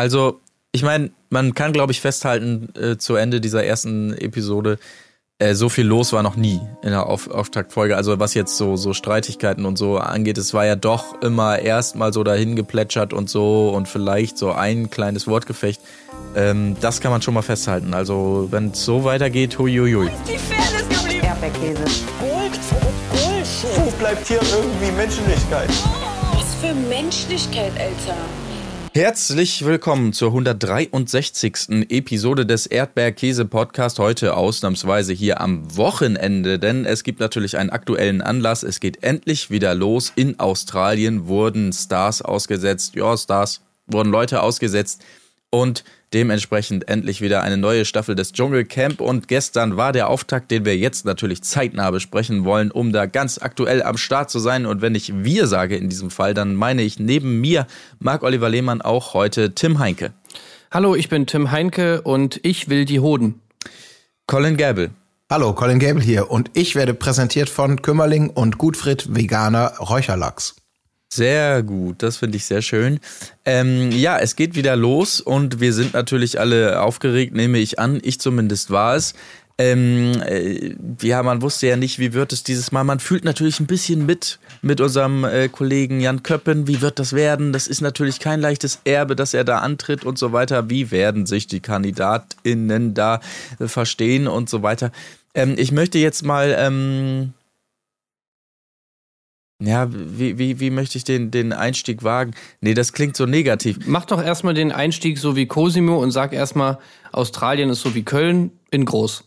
Also, ich meine, man kann, glaube ich, festhalten, äh, zu Ende dieser ersten Episode, äh, so viel los war noch nie in der Auf Auftaktfolge. Also was jetzt so, so Streitigkeiten und so angeht, es war ja doch immer erstmal so dahin geplätschert und so und vielleicht so ein kleines Wortgefecht. Ähm, das kann man schon mal festhalten. Also wenn es so weitergeht, huiuiui. Die Fairness geblieben. Erdbeerkäse. Gold, Bullshit. Wo bleibt hier irgendwie Menschlichkeit? Was für Menschlichkeit, Alter. Herzlich willkommen zur 163. Episode des Erdbeerkäse-Podcast. Heute ausnahmsweise hier am Wochenende, denn es gibt natürlich einen aktuellen Anlass. Es geht endlich wieder los. In Australien wurden Stars ausgesetzt. Ja, Stars wurden Leute ausgesetzt. Und dementsprechend endlich wieder eine neue Staffel des Dschungelcamp. Und gestern war der Auftakt, den wir jetzt natürlich zeitnah besprechen wollen, um da ganz aktuell am Start zu sein. Und wenn ich wir sage in diesem Fall, dann meine ich neben mir Marc-Oliver Lehmann auch heute Tim Heinke. Hallo, ich bin Tim Heinke und ich will die Hoden. Colin Gable. Hallo, Colin Gable hier und ich werde präsentiert von Kümmerling und Gutfried Veganer Räucherlachs. Sehr gut, das finde ich sehr schön. Ähm, ja, es geht wieder los und wir sind natürlich alle aufgeregt, nehme ich an. Ich zumindest war es. Ähm, äh, ja, man wusste ja nicht, wie wird es dieses Mal. Man fühlt natürlich ein bisschen mit mit unserem äh, Kollegen Jan Köppen. Wie wird das werden? Das ist natürlich kein leichtes Erbe, dass er da antritt und so weiter. Wie werden sich die KandidatInnen da äh, verstehen und so weiter? Ähm, ich möchte jetzt mal ähm, ja, wie, wie, wie möchte ich den, den Einstieg wagen? Nee, das klingt so negativ. Mach doch erstmal den Einstieg so wie Cosimo und sag erstmal, Australien ist so wie Köln in groß.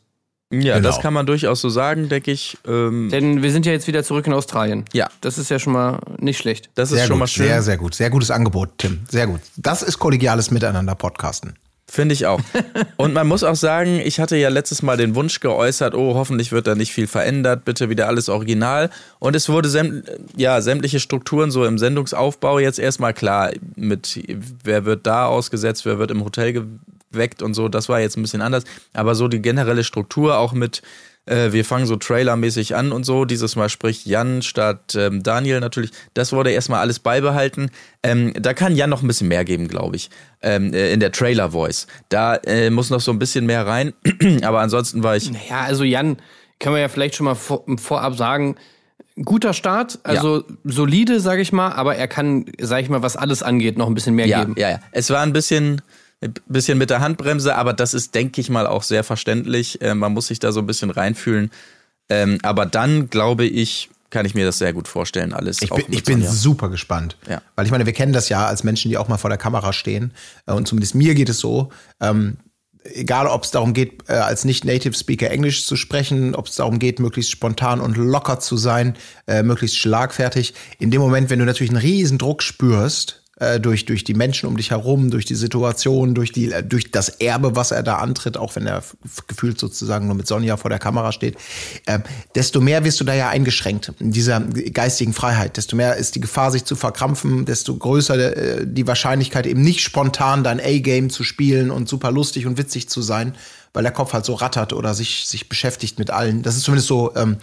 Ja, Genau. das kann man durchaus so sagen, denke ich. Ähm, Denn wir sind ja jetzt wieder zurück in Australien. ja, Das ist ja schon mal nicht schlecht. das ist Sehr schon gut, mal schön. sehr, sehr gut. Sehr gutes Angebot, Tim. Sehr gut. Das ist kollegiales Miteinander podcasten. Finde ich auch. Und man muss auch sagen, ich hatte ja letztes Mal den Wunsch geäußert, oh, hoffentlich wird da nicht viel verändert, bitte wieder alles original. Und es wurde sämt, ja, sämtliche Strukturen so im Sendungsaufbau jetzt erstmal klar mit, wer wird da ausgesetzt, wer wird im Hotel geweckt und so, das war jetzt ein bisschen anders. Aber so die generelle Struktur auch mit, äh, wir fangen so trailermäßig an und so. Dieses Mal spricht Jan statt ähm, Daniel natürlich. Das wurde erstmal alles beibehalten. Ähm, da kann Jan noch ein bisschen mehr geben, glaube ich, ähm, äh, in der Trailer-Voice. Da äh, muss noch so ein bisschen mehr rein. Aber ansonsten war ich. Ja, also Jan, können wir ja vielleicht schon mal vor, vorab sagen, guter Start, also solide, sage ich mal, aber er kann, sage ich mal, was alles angeht, noch ein bisschen mehr Ja, geben. ja, ja. Es war ein bisschen, ein bisschen mit der Handbremse, aber das ist, denke ich mal, auch sehr verständlich. Äh, man muss sich da so ein bisschen reinfühlen. Ähm, aber dann, glaube ich, kann ich mir das sehr gut vorstellen, alles. Ich bin, ich bin super gespannt. Ja. Weil ich meine, wir kennen das ja als Menschen, die auch mal vor der Kamera stehen. Äh, Und zumindest mir geht es so. Ähm, egal, ob es darum geht, äh, als Nicht-Native-Speaker Englisch zu sprechen, ob es darum geht, möglichst spontan und locker zu sein, äh, möglichst schlagfertig. In dem Moment, wenn du natürlich einen riesen Druck spürst, äh, durch, durch die Menschen um dich herum, durch die Situation, durch, die, äh, durch das Erbe, was er da antritt, auch wenn er gefühlt sozusagen nur mit Sonja vor der Kamera steht, äh, desto mehr wirst du da ja eingeschränkt in dieser geistigen Freiheit. Desto mehr ist die Gefahr, sich zu verkrampfen, desto größer äh, die Wahrscheinlichkeit, eben nicht spontan dein A-Game zu spielen und super lustig und witzig zu sein, weil der Kopf halt so rattert oder sich, sich beschäftigt mit allen. Das ist zumindest so, ähm,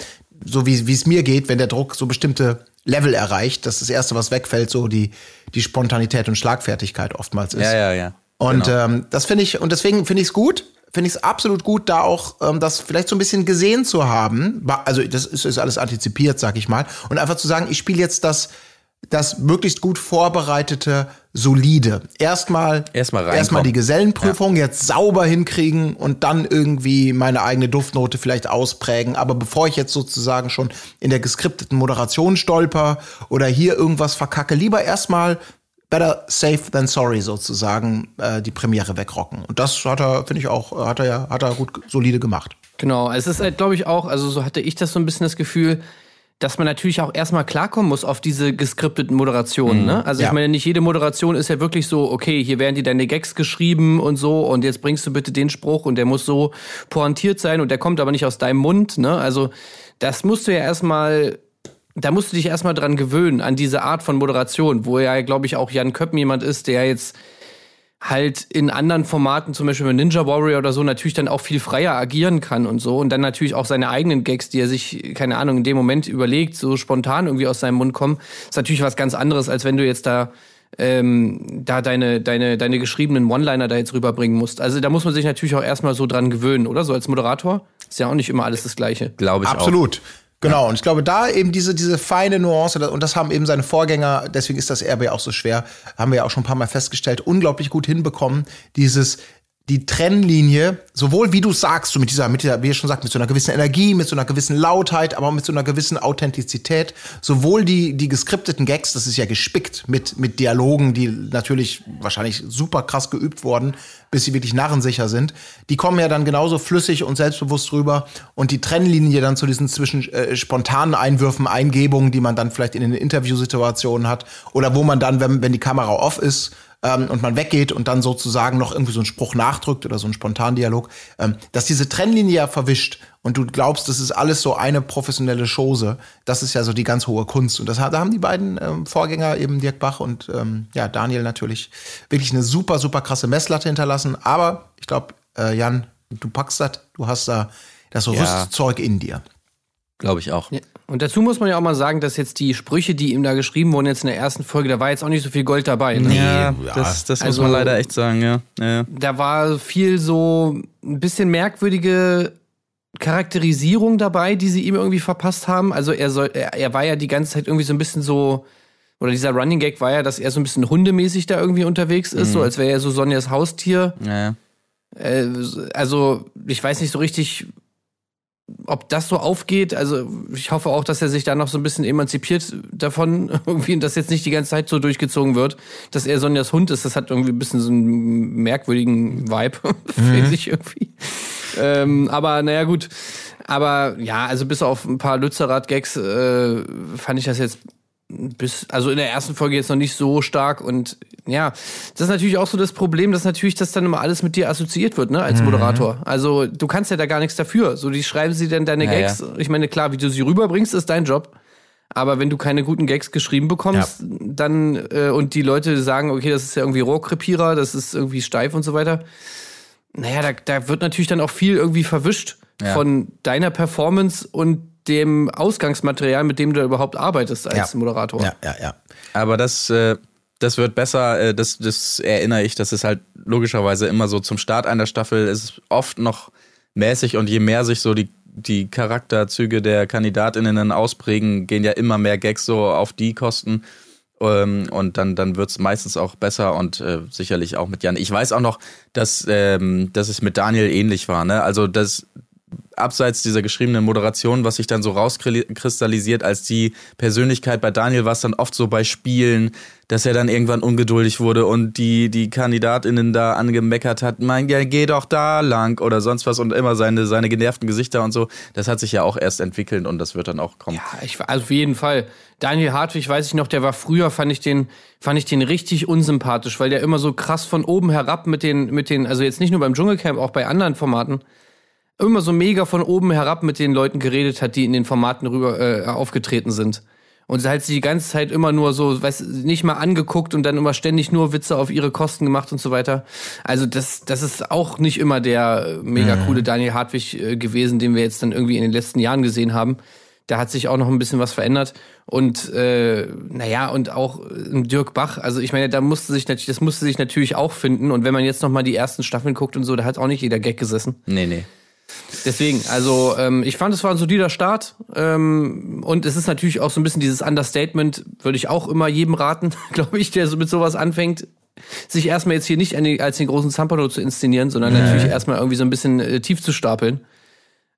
so wie es mir geht, wenn der Druck so bestimmte Level erreicht, dass das Erste, was wegfällt, so die, die Spontanität und Schlagfertigkeit oftmals ist. Ja, ja, ja. Und Genau. ähm, das finde ich, und deswegen finde ich es gut, finde ich es absolut gut, da auch ähm, das vielleicht so ein bisschen gesehen zu haben. Also das ist, ist alles antizipiert, sag ich mal. Und einfach zu sagen, ich spiele jetzt das, das möglichst gut vorbereitete, solide. Erstmal, Erstmal erstmal die Gesellenprüfung jetzt sauber hinkriegen und dann irgendwie meine eigene Duftnote vielleicht ausprägen. Aber bevor ich jetzt sozusagen schon in der geskripteten Moderation stolper oder hier irgendwas verkacke, lieber erstmal better safe than sorry sozusagen äh, die Premiere wegrocken. Und das hat er, finde ich auch, hat er ja, hat er gut solide gemacht. Genau, es ist halt, glaube ich, auch, also so hatte ich das so ein bisschen das Gefühl, dass man natürlich auch erstmal klarkommen muss auf diese geskripteten Moderationen. Ne? Also Ja. ich meine, nicht jede Moderation ist ja wirklich so, okay, hier werden dir deine Gags geschrieben und so und jetzt bringst du bitte den Spruch und der muss so pointiert sein und der kommt aber nicht aus deinem Mund. Ne? Also das musst du ja erstmal, da musst du dich erstmal dran gewöhnen, an diese Art von Moderation, wo ja, glaube ich, auch Jan Köppen jemand ist, der jetzt halt in anderen Formaten, zum Beispiel mit Ninja Warrior oder so, natürlich dann auch viel freier agieren kann und so. Und dann natürlich auch seine eigenen Gags, die er sich, keine Ahnung, in dem Moment überlegt, so spontan irgendwie aus seinem Mund kommen. Ist natürlich was ganz anderes, als wenn du jetzt da ähm, da deine, deine, deine geschriebenen One-Liner da jetzt rüberbringen musst. Also da muss man sich natürlich auch erstmal so dran gewöhnen, oder? So als Moderator ist ja auch nicht immer alles das Gleiche. Glaube ich auch. Absolut. Genau, und ich glaube, da eben diese, diese feine Nuance, und das haben eben seine Vorgänger, deswegen ist das Erbe ja auch so schwer, haben wir ja auch schon ein paar Mal festgestellt, unglaublich gut hinbekommen, dieses, die Trennlinie, sowohl wie du sagst, so mit dieser, mit dieser, wie ihr schon sagt, mit so einer gewissen Energie, mit so einer gewissen Lautheit, aber auch mit so einer gewissen Authentizität, sowohl die, die geskripteten Gags, das ist ja gespickt mit, mit Dialogen, die natürlich wahrscheinlich super krass geübt wurden, bis sie wirklich narrensicher sind, die kommen ja dann genauso flüssig und selbstbewusst rüber und die Trennlinie dann zu diesen zwischen äh, spontanen Einwürfen, Eingebungen, die man dann vielleicht in den Interviewsituationen hat oder wo man dann, wenn, wenn die Kamera off ist, ähm, und man weggeht und dann sozusagen noch irgendwie so einen Spruch nachdrückt oder so einen Spontandialog, ähm, dass diese Trennlinie ja verwischt und du glaubst, das ist alles so eine professionelle Chose, das ist ja so die ganz hohe Kunst. Und das, da haben die beiden ähm, Vorgänger, eben Dirk Bach und ähm, ja, Daniel natürlich, wirklich eine super, super krasse Messlatte hinterlassen. Aber ich glaube, äh, Jan, du packst das, du hast da das Ja. Rüstzeug in dir. Glaube ich auch. Ja. Und dazu muss man ja auch mal sagen, dass jetzt die Sprüche, die ihm da geschrieben wurden, jetzt in der ersten Folge, da war jetzt auch nicht so viel Gold dabei. Ne? Ja, ja. das, das Also- muss man leider echt sagen, ja. ja. Da war viel so ein bisschen merkwürdige Charakterisierung dabei, die sie ihm irgendwie verpasst haben. Also er soll, er, er war ja die ganze Zeit irgendwie so ein bisschen so, oder dieser Running Gag war ja, dass er so ein bisschen hundemäßig da irgendwie unterwegs ist, so als wäre er so Sonjas Haustier. ja, ja. Äh, also ich weiß nicht so richtig, ob das so aufgeht. Also ich hoffe auch, dass er sich da noch so ein bisschen emanzipiert davon, irgendwie, und das jetzt nicht die ganze Zeit so durchgezogen wird, dass er Sonjas Hund ist. Das hat irgendwie ein bisschen so einen merkwürdigen Vibe, finde ich irgendwie. Ähm, aber naja, gut. Aber ja, also bis auf ein paar Lützerath-Gags äh, fand ich das jetzt bis, also in der ersten Folge jetzt noch nicht so stark und ja, das ist natürlich auch so das Problem, dass natürlich das dann immer alles mit dir assoziiert wird, ne, als Moderator. Also du kannst ja da gar nichts dafür. So, die schreiben sie dann deine Ja, Gags. Ich meine, klar, wie du sie rüberbringst, ist dein Job. Aber wenn du keine guten Gags geschrieben bekommst, dann äh, und die Leute sagen, okay, das ist ja irgendwie Rohrkrepierer, das ist irgendwie steif und so weiter, naja, da, da wird natürlich dann auch viel irgendwie verwischt Ja. von deiner Performance und dem Ausgangsmaterial, mit dem du überhaupt arbeitest als Ja. Moderator. Ja, ja, ja. Aber das, äh, das wird besser, äh, das, das erinnere ich, das ist halt logischerweise immer so zum Start einer Staffel, ist oft noch mäßig und je mehr sich so die, die Charakterzüge der KandidatInnen ausprägen, gehen ja immer mehr Gags so auf die Kosten. Ähm, und dann, dann wird es meistens auch besser und äh, sicherlich auch mit Jan. Ich weiß auch noch, dass, ähm, dass es mit Daniel ähnlich war. Ne? Also das abseits dieser geschriebenen Moderation, was sich dann so rauskristallisiert als die Persönlichkeit bei Daniel, war es dann oft so bei Spielen, dass er dann irgendwann ungeduldig wurde und die, die KandidatInnen da angemeckert hat, mein, ja, geh doch da lang oder sonst was und immer seine, seine genervten Gesichter und so. Das hat sich ja auch erst entwickelt und das wird dann auch kommen. Ja, ich, also auf jeden Fall. Daniel Hartwig, weiß ich noch, der war früher, fand ich den, fand ich den richtig unsympathisch, weil der immer so krass von oben herab mit den, mit den, also jetzt nicht nur beim Dschungelcamp, auch bei anderen Formaten, immer so mega von oben herab mit den Leuten geredet hat, die in den Formaten rüber äh, aufgetreten sind. Und halt sie die ganze Zeit immer nur so, weiß, nicht mal angeguckt und dann immer ständig nur Witze auf ihre Kosten gemacht und so weiter. Also das, das ist auch nicht immer der äh, mega coole Daniel Hartwig äh, gewesen, den wir jetzt dann irgendwie in den letzten Jahren gesehen haben. Da hat sich auch noch ein bisschen was verändert. Und äh, naja, und auch äh, Dirk Bach, also ich meine, da musste sich natürlich, das musste sich natürlich auch finden. Und wenn man jetzt noch mal die ersten Staffeln guckt und so, da hat auch nicht jeder Gag gesessen. Nee, nee. Deswegen, also ähm, ich fand, es war ein solider Start. Ähm, und es ist natürlich auch so ein bisschen dieses Understatement, würde ich auch immer jedem raten, glaube ich, der so mit sowas anfängt, sich erstmal jetzt hier nicht als den großen Zampano zu inszenieren, sondern natürlich erstmal irgendwie so ein bisschen äh, tief zu stapeln.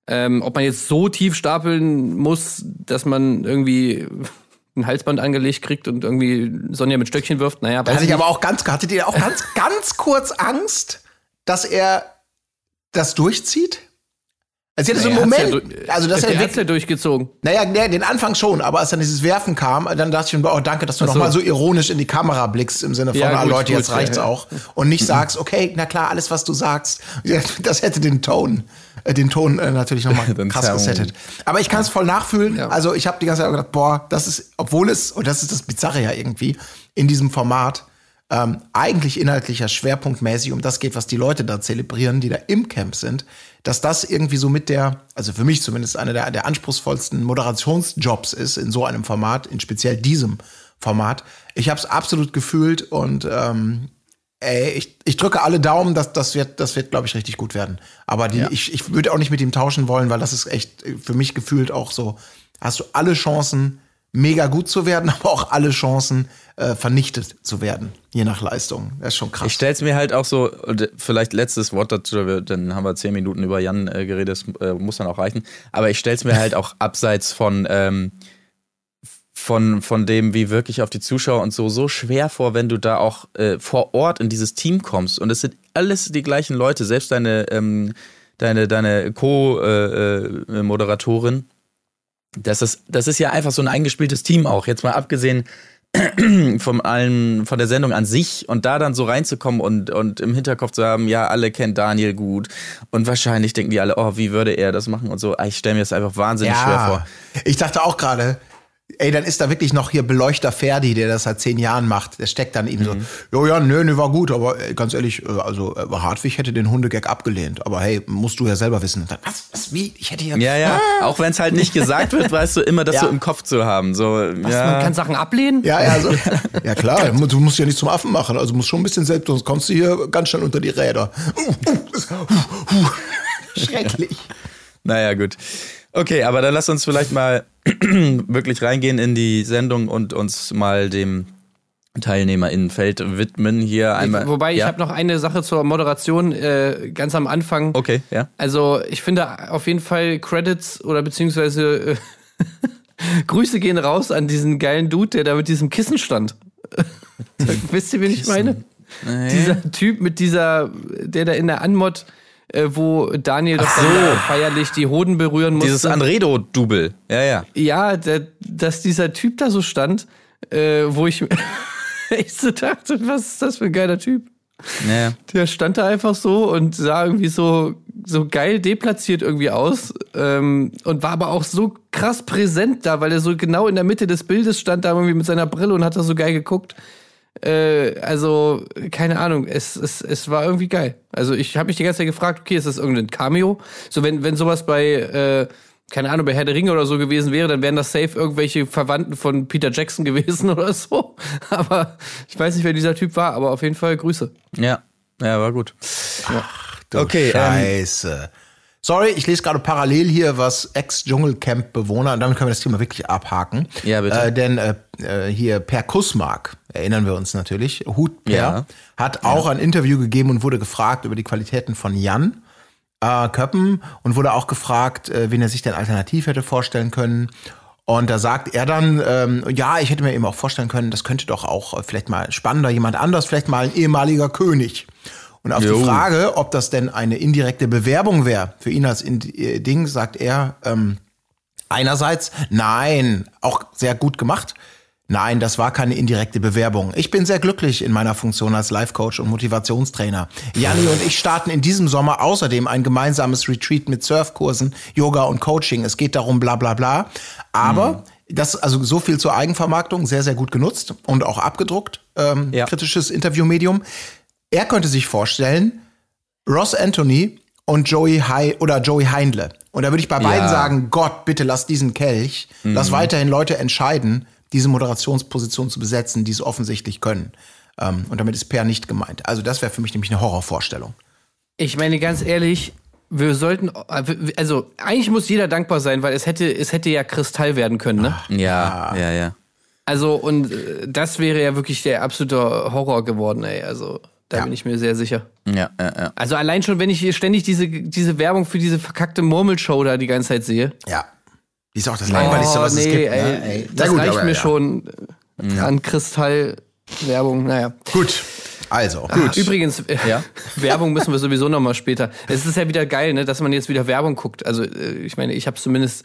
Ähm, ob man jetzt so tief stapeln muss, dass man irgendwie ein Halsband angelegt kriegt und irgendwie Sonja mit Stöckchen wirft, naja, hatte ich aber auch ganz, hattet ihr auch ganz, ganz kurz Angst, dass er das durchzieht? Also ich hatte so einen Moment, ja, also der hat's wirklich, ja durchgezogen. naja, nee, den Anfang schon, aber als dann dieses Werfen kam, dann dachte ich mir, oh, danke, dass du Ach so. noch mal so ironisch in die Kamera blickst, im Sinne von, Ja, ah, Leute, gut, jetzt reicht's ja, auch. Und nicht sagst, okay, na klar, alles, was du sagst, das hätte den Ton, äh, den Ton äh, natürlich noch mal Den krass gesettet. Aber ich kann es voll nachfühlen. Also ich habe die ganze Zeit gedacht, boah, das ist, obwohl es, und das ist das Bizarre ja irgendwie, in diesem Format, ähm, eigentlich inhaltlicher schwerpunktmäßig um das geht, was die Leute da zelebrieren, die da im Camp sind, dass das irgendwie so mit der, also für mich zumindest einer der, der anspruchsvollsten Moderationsjobs ist in so einem Format, in speziell diesem Format. Ich habe es absolut gefühlt und ähm, ey, ich, ich drücke alle Daumen, dass das wird, das wird, glaube ich, richtig gut werden. Aber die, Ja. ich, ich würde auch nicht mit ihm tauschen wollen, weil das ist echt für mich gefühlt auch so. Hast du alle Chancen, mega gut zu werden, aber auch alle Chancen, äh, vernichtet zu werden, je nach Leistung. Das ist schon krass. Ich stell's mir halt auch so, und vielleicht letztes Wort dazu, dann haben wir zehn Minuten über Jan äh, geredet, das äh, muss dann auch reichen. Aber ich stell's mir halt auch abseits von, ähm, von, von dem, wie wirklich auf die Zuschauer und so, so schwer vor, wenn du da auch äh, vor Ort in dieses Team kommst. Und es sind alles die gleichen Leute, selbst deine, ähm, deine, deine Co-Moderatorin. Das, ist, das ist ja einfach so ein eingespieltes Team auch. Jetzt mal abgesehen von allen, von der Sendung an sich und da dann so reinzukommen und, und im Hinterkopf zu haben, ja, alle kennen Daniel gut und wahrscheinlich denken die alle, oh, wie würde er das machen und so. Ich stelle mir das einfach wahnsinnig schwer vor. Ich dachte auch gerade, ey, dann ist da wirklich noch hier Beleuchter Ferdi, der das seit zehn Jahren macht. Der steckt dann ihm Mhm. so, jo, ja, nö, nö, war gut, aber ey, ganz ehrlich, äh, also äh, Hartwig hätte den Hundegag abgelehnt. Aber hey, musst du ja selber wissen. Dann, was, was, wie? Ich hätte hier. Ja, ja. Auch wenn es halt nicht gesagt wird, weißt du, immer das Ja. so im Kopf zu haben. So, Was, ja. Man kann Sachen ablehnen? Ja, ja, so. ja klar, du musst ja nicht zum Affen machen, also musst schon ein bisschen selbst, sonst kommst du hier ganz schnell unter die Räder. Uh, uh, uh, uh. Schrecklich. Naja, gut. Okay, aber dann lass uns vielleicht mal wirklich reingehen in die Sendung und uns mal dem TeilnehmerInnenfeld widmen. Hier einmal. Wobei, ich ja? habe noch eine Sache zur Moderation äh, ganz am Anfang. Okay, ja. Also ich finde auf jeden Fall Credits oder beziehungsweise äh, Grüße gehen raus an diesen geilen Dude, der da mit diesem Kissen stand. Wisst ihr, wen ich meine? Dieser Typ mit dieser, der da in der Anmod, äh, wo Daniel doch dann so. da feierlich die Hoden berühren musste. Dieses Anredo-Double. Ja, ja. Ja, der, dass dieser Typ da so stand, äh, wo ich echt so dachte, was ist das für ein geiler Typ? ja. Der stand da einfach so und sah irgendwie so, so geil deplatziert irgendwie aus ähm, und war aber auch so krass präsent da, weil er so genau in der Mitte des Bildes stand, da irgendwie mit seiner Brille und hat da so geil geguckt. Äh, also, keine Ahnung, es, es, es war irgendwie geil. Also ich habe mich die ganze Zeit gefragt, okay, ist das irgendein Cameo? So, wenn, wenn sowas bei, äh, keine Ahnung, bei Herr der Ringe oder so gewesen wäre, dann wären das safe irgendwelche Verwandten von Peter Jackson gewesen oder so. Aber ich weiß nicht, wer dieser Typ war, aber auf jeden Fall Grüße. Ja, ja war gut. Du Okay, ähm, Scheiße. Sorry, ich lese gerade parallel hier, was Ex-Dschungelcamp-Bewohner, und damit können wir das Thema wirklich abhaken. Ja, bitte. Äh, denn äh, äh, hier Per Kussmark, erinnern wir uns natürlich, Hut Per, Ja. hat auch ein Interview gegeben und wurde gefragt über die Qualitäten von Jan äh, Köppen und wurde auch gefragt, äh, wen er sich denn alternativ hätte vorstellen können. Und da sagt er dann, ähm, ja, ich hätte mir eben auch vorstellen können, das könnte doch auch äh, vielleicht mal spannender jemand anders, vielleicht mal ein ehemaliger König. Und auf Jo. die Frage, ob das denn eine indirekte Bewerbung wäre für ihn als Ind äh, Ding, sagt er, ähm, einerseits, nein, auch sehr gut gemacht. Nein, das war keine indirekte Bewerbung. Ich bin sehr glücklich in meiner Funktion als Life-Coach und Motivationstrainer. Janni und ich starten in diesem Sommer außerdem ein gemeinsames Retreat mit Surfkursen, Yoga und Coaching. Es geht darum, bla bla bla. Aber das, also so viel zur Eigenvermarktung, sehr, sehr gut genutzt und auch abgedruckt. Ähm, Ja. Kritisches Interviewmedium. Er könnte sich vorstellen, Ross Anthony und Joey Hei oder Joey Heindle. Und da würde ich bei beiden Ja. sagen, Gott, bitte lass diesen Kelch, lass weiterhin Leute entscheiden, diese Moderationsposition zu besetzen, die es offensichtlich können. Ähm, und damit ist Per nicht gemeint. Also das wäre für mich nämlich eine Horrorvorstellung. Ich meine, ganz ehrlich, wir sollten, also eigentlich muss jeder dankbar sein, weil es hätte, es hätte ja Kristall werden können, ne? Ja, ja, ja. Also, und äh, das wäre ja wirklich der absolute Horror geworden, ey. Also, da Ja. bin ich mir sehr sicher. Ja, ja, ja. Also, allein schon, wenn ich hier ständig diese, diese Werbung für diese verkackte Murmelshow da die ganze Zeit sehe. Ja. Die ist auch das Langweiligste, was es gibt. Oh, ey, ne? Ey. Das gut, reicht aber mir ja. schon äh, an Kristallwerbung. Naja. Gut. Also. Gut. Übrigens, äh, Ja. Werbung müssen wir sowieso noch mal später. Es ist ja wieder geil, ne, dass man jetzt wieder Werbung guckt. Also äh, ich meine, ich habe zumindest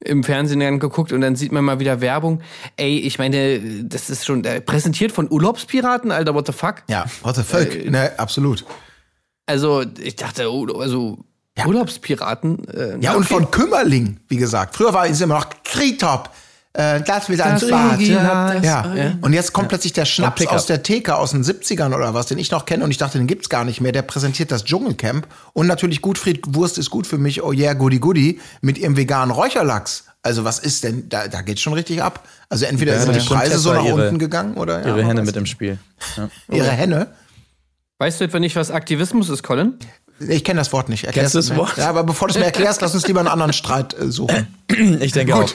im Fernsehen dann geguckt und dann sieht man mal wieder Werbung. Ey, ich meine, das ist schon äh, präsentiert von Urlaubspiraten, Alter, what the fuck? Ja, what the fuck? Äh, ne, absolut. Also ich dachte, oh, also Urlaubspiraten. Äh, Ja, und von Kümmerling, wie gesagt. Früher war es immer noch Kritop. Äh, das wieder ein Bad. Ja. ja. Und jetzt kommt plötzlich der Schnaps aus der Theke aus den 70ern oder was, den ich noch kenne und ich dachte, den gibt's gar nicht mehr. Der präsentiert das Dschungelcamp und natürlich Gutfried Wurst ist gut für mich, oh yeah, goody goody, mit ihrem veganen Räucherlachs Also was ist denn, da, da geht schon richtig ab. Also entweder Ja, sind die Preise so nach ihre- unten gegangen oder ja, Ihre weiß mit im nicht. Spiel. Ja. Ihre Henne? Weißt du etwa nicht, was Aktivismus ist, Colin? Ich kenne das Wort nicht. Erklär's Kennst du das. Wort? Ja, aber bevor du es mir erklärst, lass uns lieber einen anderen Streit äh, suchen. Ich denke auch.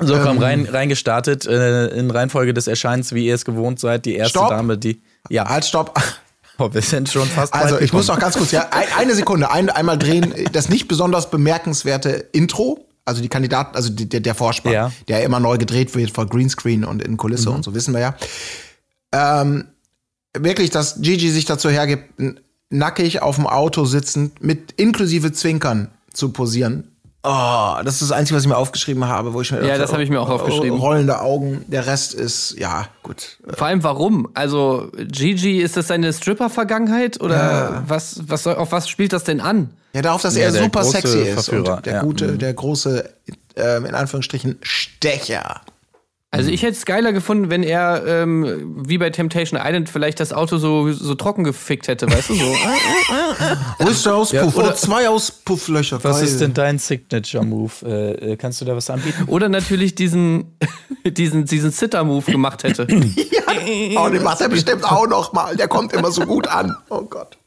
So, komm, rein, reingestartet, äh, in Reihenfolge des Erscheinens, wie ihr es gewohnt seid. Die erste Stopp. Dame, die. Ja, Halt, stopp. oh, wir sind schon fast Also, ich muss noch ganz kurz, ja, ein, eine Sekunde, ein, einmal drehen. Das nicht besonders bemerkenswerte Intro, also die Kandidaten, also die, der, der Vorspann, Ja. der immer neu gedreht wird vor Greenscreen und in Kulisse und so, wissen wir ja. Ähm, wirklich, dass Gigi sich dazu hergibt, nackig auf dem Auto sitzend, mit inklusive Zwinkern zu posieren. Oh, das ist das Einzige, was ich mir aufgeschrieben habe, wo ich mir Ja, das habe ich mir auch aufgeschrieben. Rollende Augen, der Rest ist, ja, gut. Vor allem warum? Also Gigi, ist das seine Stripper-Vergangenheit oder was, was soll, auf was spielt das denn an? Ja, darauf, dass Ja, er super sexy ist. Verführer, Und der ja. gute, der große, ähm, in Anführungsstrichen, Stecher. Also ich hätte es geiler gefunden, wenn er ähm, wie bei Temptation Island vielleicht das Auto so, so trocken gefickt hätte, weißt du so. Wo ist der Auspuff? oder- oder zwei Auspufflöcher. Was Geil. ist denn dein Signature-Move? Äh, äh, kannst du da was anbieten? Oder natürlich diesen, diesen, diesen Sitter-Move gemacht hätte. Oh, den macht er bestimmt auch noch mal. Der kommt immer so gut an. Oh Gott.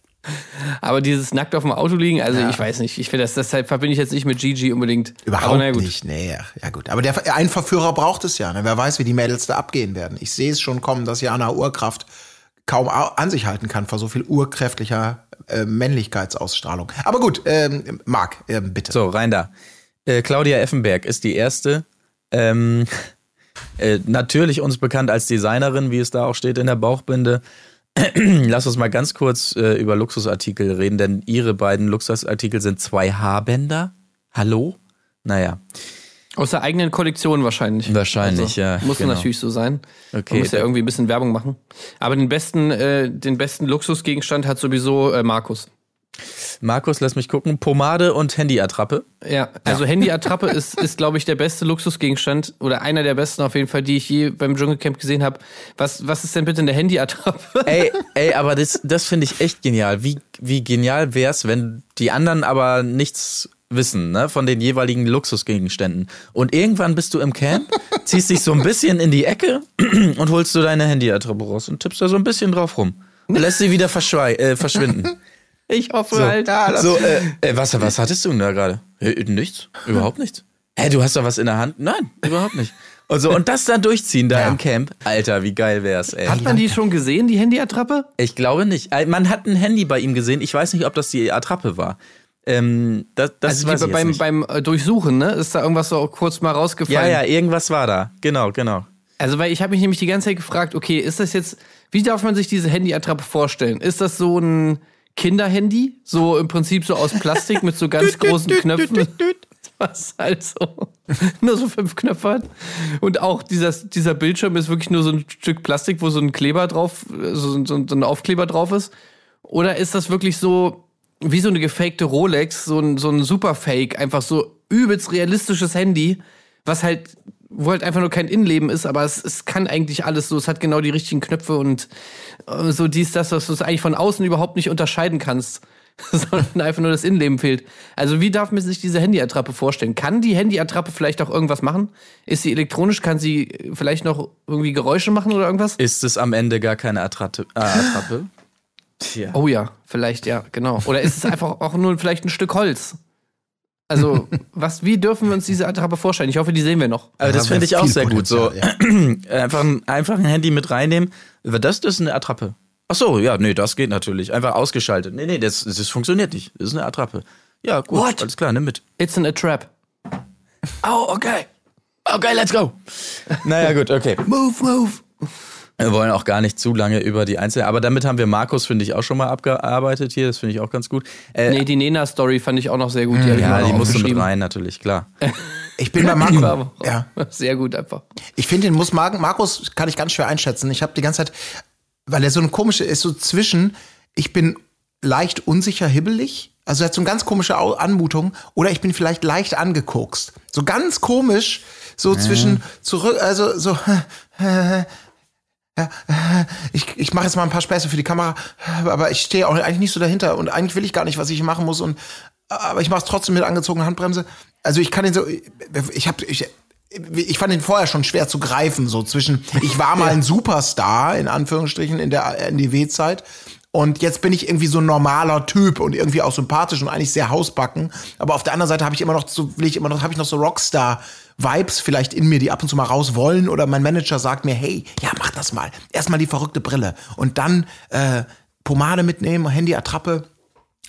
Aber dieses nackt auf dem Auto liegen, also ich weiß nicht. Ich finde das, deshalb verbinde ich jetzt nicht mit Gigi unbedingt. Überhaupt Aber na gut. nicht. Nee, ja gut. Aber der, ein Verführer braucht es ja. Ne? Wer weiß, wie die Mädels da abgehen werden. Ich sehe es schon kommen, dass Jana Urkraft kaum au- an sich halten kann vor so viel urkräftlicher äh, Männlichkeitsausstrahlung. Aber gut, ähm, Marc, ähm, bitte. So, rein da. Äh, Claudia Effenberg ist die erste. Ähm, äh, natürlich uns bekannt als Designerin, wie es da auch steht in der Bauchbinde. Lass uns mal ganz kurz äh, über Luxusartikel reden, denn ihre beiden Luxusartikel sind zwei Haarbänder. Hallo? Naja, Aus der eigenen Kollektion wahrscheinlich. Wahrscheinlich, ja, Muss genau. natürlich so sein. Okay, Man muss ja irgendwie ein bisschen Werbung machen. Aber den besten, äh, den besten Luxusgegenstand hat sowieso äh, Markus. Markus, lass mich gucken. Pomade und Handyattrappe. Ja, also Handyattrappe ist, ist glaube ich, der beste Luxusgegenstand oder einer der besten auf jeden Fall, die ich je beim Dschungelcamp gesehen habe. Was, was ist denn bitte eine Handyattrappe? Ey, ey, aber das, das finde ich echt genial. Wie, wie genial wär's, wenn die anderen aber nichts wissen, ne, von den jeweiligen Luxusgegenständen. Und irgendwann bist du im Camp, ziehst dich so ein bisschen in die Ecke und holst du deine Handyattrappe raus und tippst da so ein bisschen drauf rum. Und lässt sie wieder äh, verschwinden. Ich hoffe halt. So, äh, äh, was, was hattest du denn da gerade? Äh, nichts. Überhaupt nichts. Hä, du hast da was in der Hand? Nein, überhaupt nicht. Und, so, und das dann durchziehen da Ja. im Camp. Alter, wie geil wär's, ey. Hat man die schon gesehen, die Handyattrappe? Ich glaube nicht. Äh, Man hat ein Handy bei ihm gesehen. Ich weiß nicht, ob das die Attrappe war. Ähm, das das Also weiß die, beim, nicht. beim äh, Durchsuchen, ne? Ist da irgendwas so kurz mal ja, rausgefallen? ja, irgendwas war da. Genau, genau. Also, weil ich habe mich nämlich die ganze Zeit gefragt, okay, ist das jetzt, wie darf man sich diese Handyattrappe vorstellen? Ist das so ein Kinderhandy? So im Prinzip so aus Plastik mit so ganz großen Knöpfen? Was halt so nur so fünf Knöpfe hat. Und auch dieser, dieser Bildschirm ist wirklich nur so ein Stück Plastik, wo so ein Kleber drauf, so, so, so ein Aufkleber drauf ist. Oder ist das wirklich so wie so eine gefakte Rolex, so ein, so ein Superfake, einfach so übelst realistisches Handy, was halt, wo halt einfach nur kein Innenleben ist, aber es, es kann eigentlich alles so, es hat genau die richtigen Knöpfe und äh, so dies, das, was du es eigentlich von außen überhaupt nicht unterscheiden kannst, sondern einfach nur das Innenleben fehlt. Also wie darf man sich diese Handyattrappe vorstellen? Kann die Handyattrappe vielleicht auch irgendwas machen? Ist sie elektronisch? Kann sie vielleicht noch irgendwie Geräusche machen oder irgendwas? Ist es am Ende gar keine Attrappe? Äh, Attrappe? Tja. Oh ja, vielleicht ja, genau. Oder ist es einfach auch nur vielleicht ein Stück Holz? Also, was, wie dürfen wir uns diese Attrappe vorstellen? Ich hoffe, die sehen wir noch. Aber das Da finde ich auch sehr gut. So Potenzial, einfach, ein, einfach ein Handy mit reinnehmen. Das, das ist eine Attrappe. Ach so, ja, nee, das geht natürlich. Einfach ausgeschaltet. Nee, nee, das, das funktioniert nicht. Das ist eine Attrappe. Ja, gut, What? alles klar, nimm mit. It's in a trap. Oh, okay. Okay, let's go. Naja, gut, okay. Move, move. Wir wollen auch gar nicht zu lange über die Einzelnen, aber damit haben wir Markus, finde ich, auch schon mal abgearbeitet hier. Das finde ich auch ganz gut. Äh, Nee, die Nena-Story fand ich auch noch sehr gut. Die ja, die musste mit rein, natürlich, klar. Ich bin bei auch Ja. Sehr gut einfach. Ich finde den muss Mar Markus kann ich ganz schwer einschätzen. Ich habe die ganze Zeit, weil er so ein komische ist so zwischen. Ich bin leicht unsicher hibbelig. Also er hat so eine ganz komische Anmutung oder ich bin vielleicht leicht angekokst. So ganz komisch, so zwischen zurück, also so. Ja, ich, ich mache jetzt mal ein paar Späße für die Kamera, aber ich stehe auch eigentlich nicht so dahinter und eigentlich will ich gar nicht, was ich machen muss und aber ich mache es trotzdem mit angezogener Handbremse. Also ich kann ihn so, ich habe, ich, ich fand ihn vorher schon schwer zu greifen, so zwischen, ich war mal ein Superstar, in Anführungsstrichen, in der NDW-Zeit. Und jetzt bin ich irgendwie so ein normaler Typ und irgendwie auch sympathisch und eigentlich sehr hausbacken. Aber auf der anderen Seite habe ich immer noch so, will ich immer noch, habe ich noch so Rockstar-Vibes vielleicht in mir, die ab und zu mal raus wollen. Oder mein Manager sagt mir, hey, ja, mach das mal. Erstmal die verrückte Brille. Und dann äh, Pomade mitnehmen, Handy-Attrappe.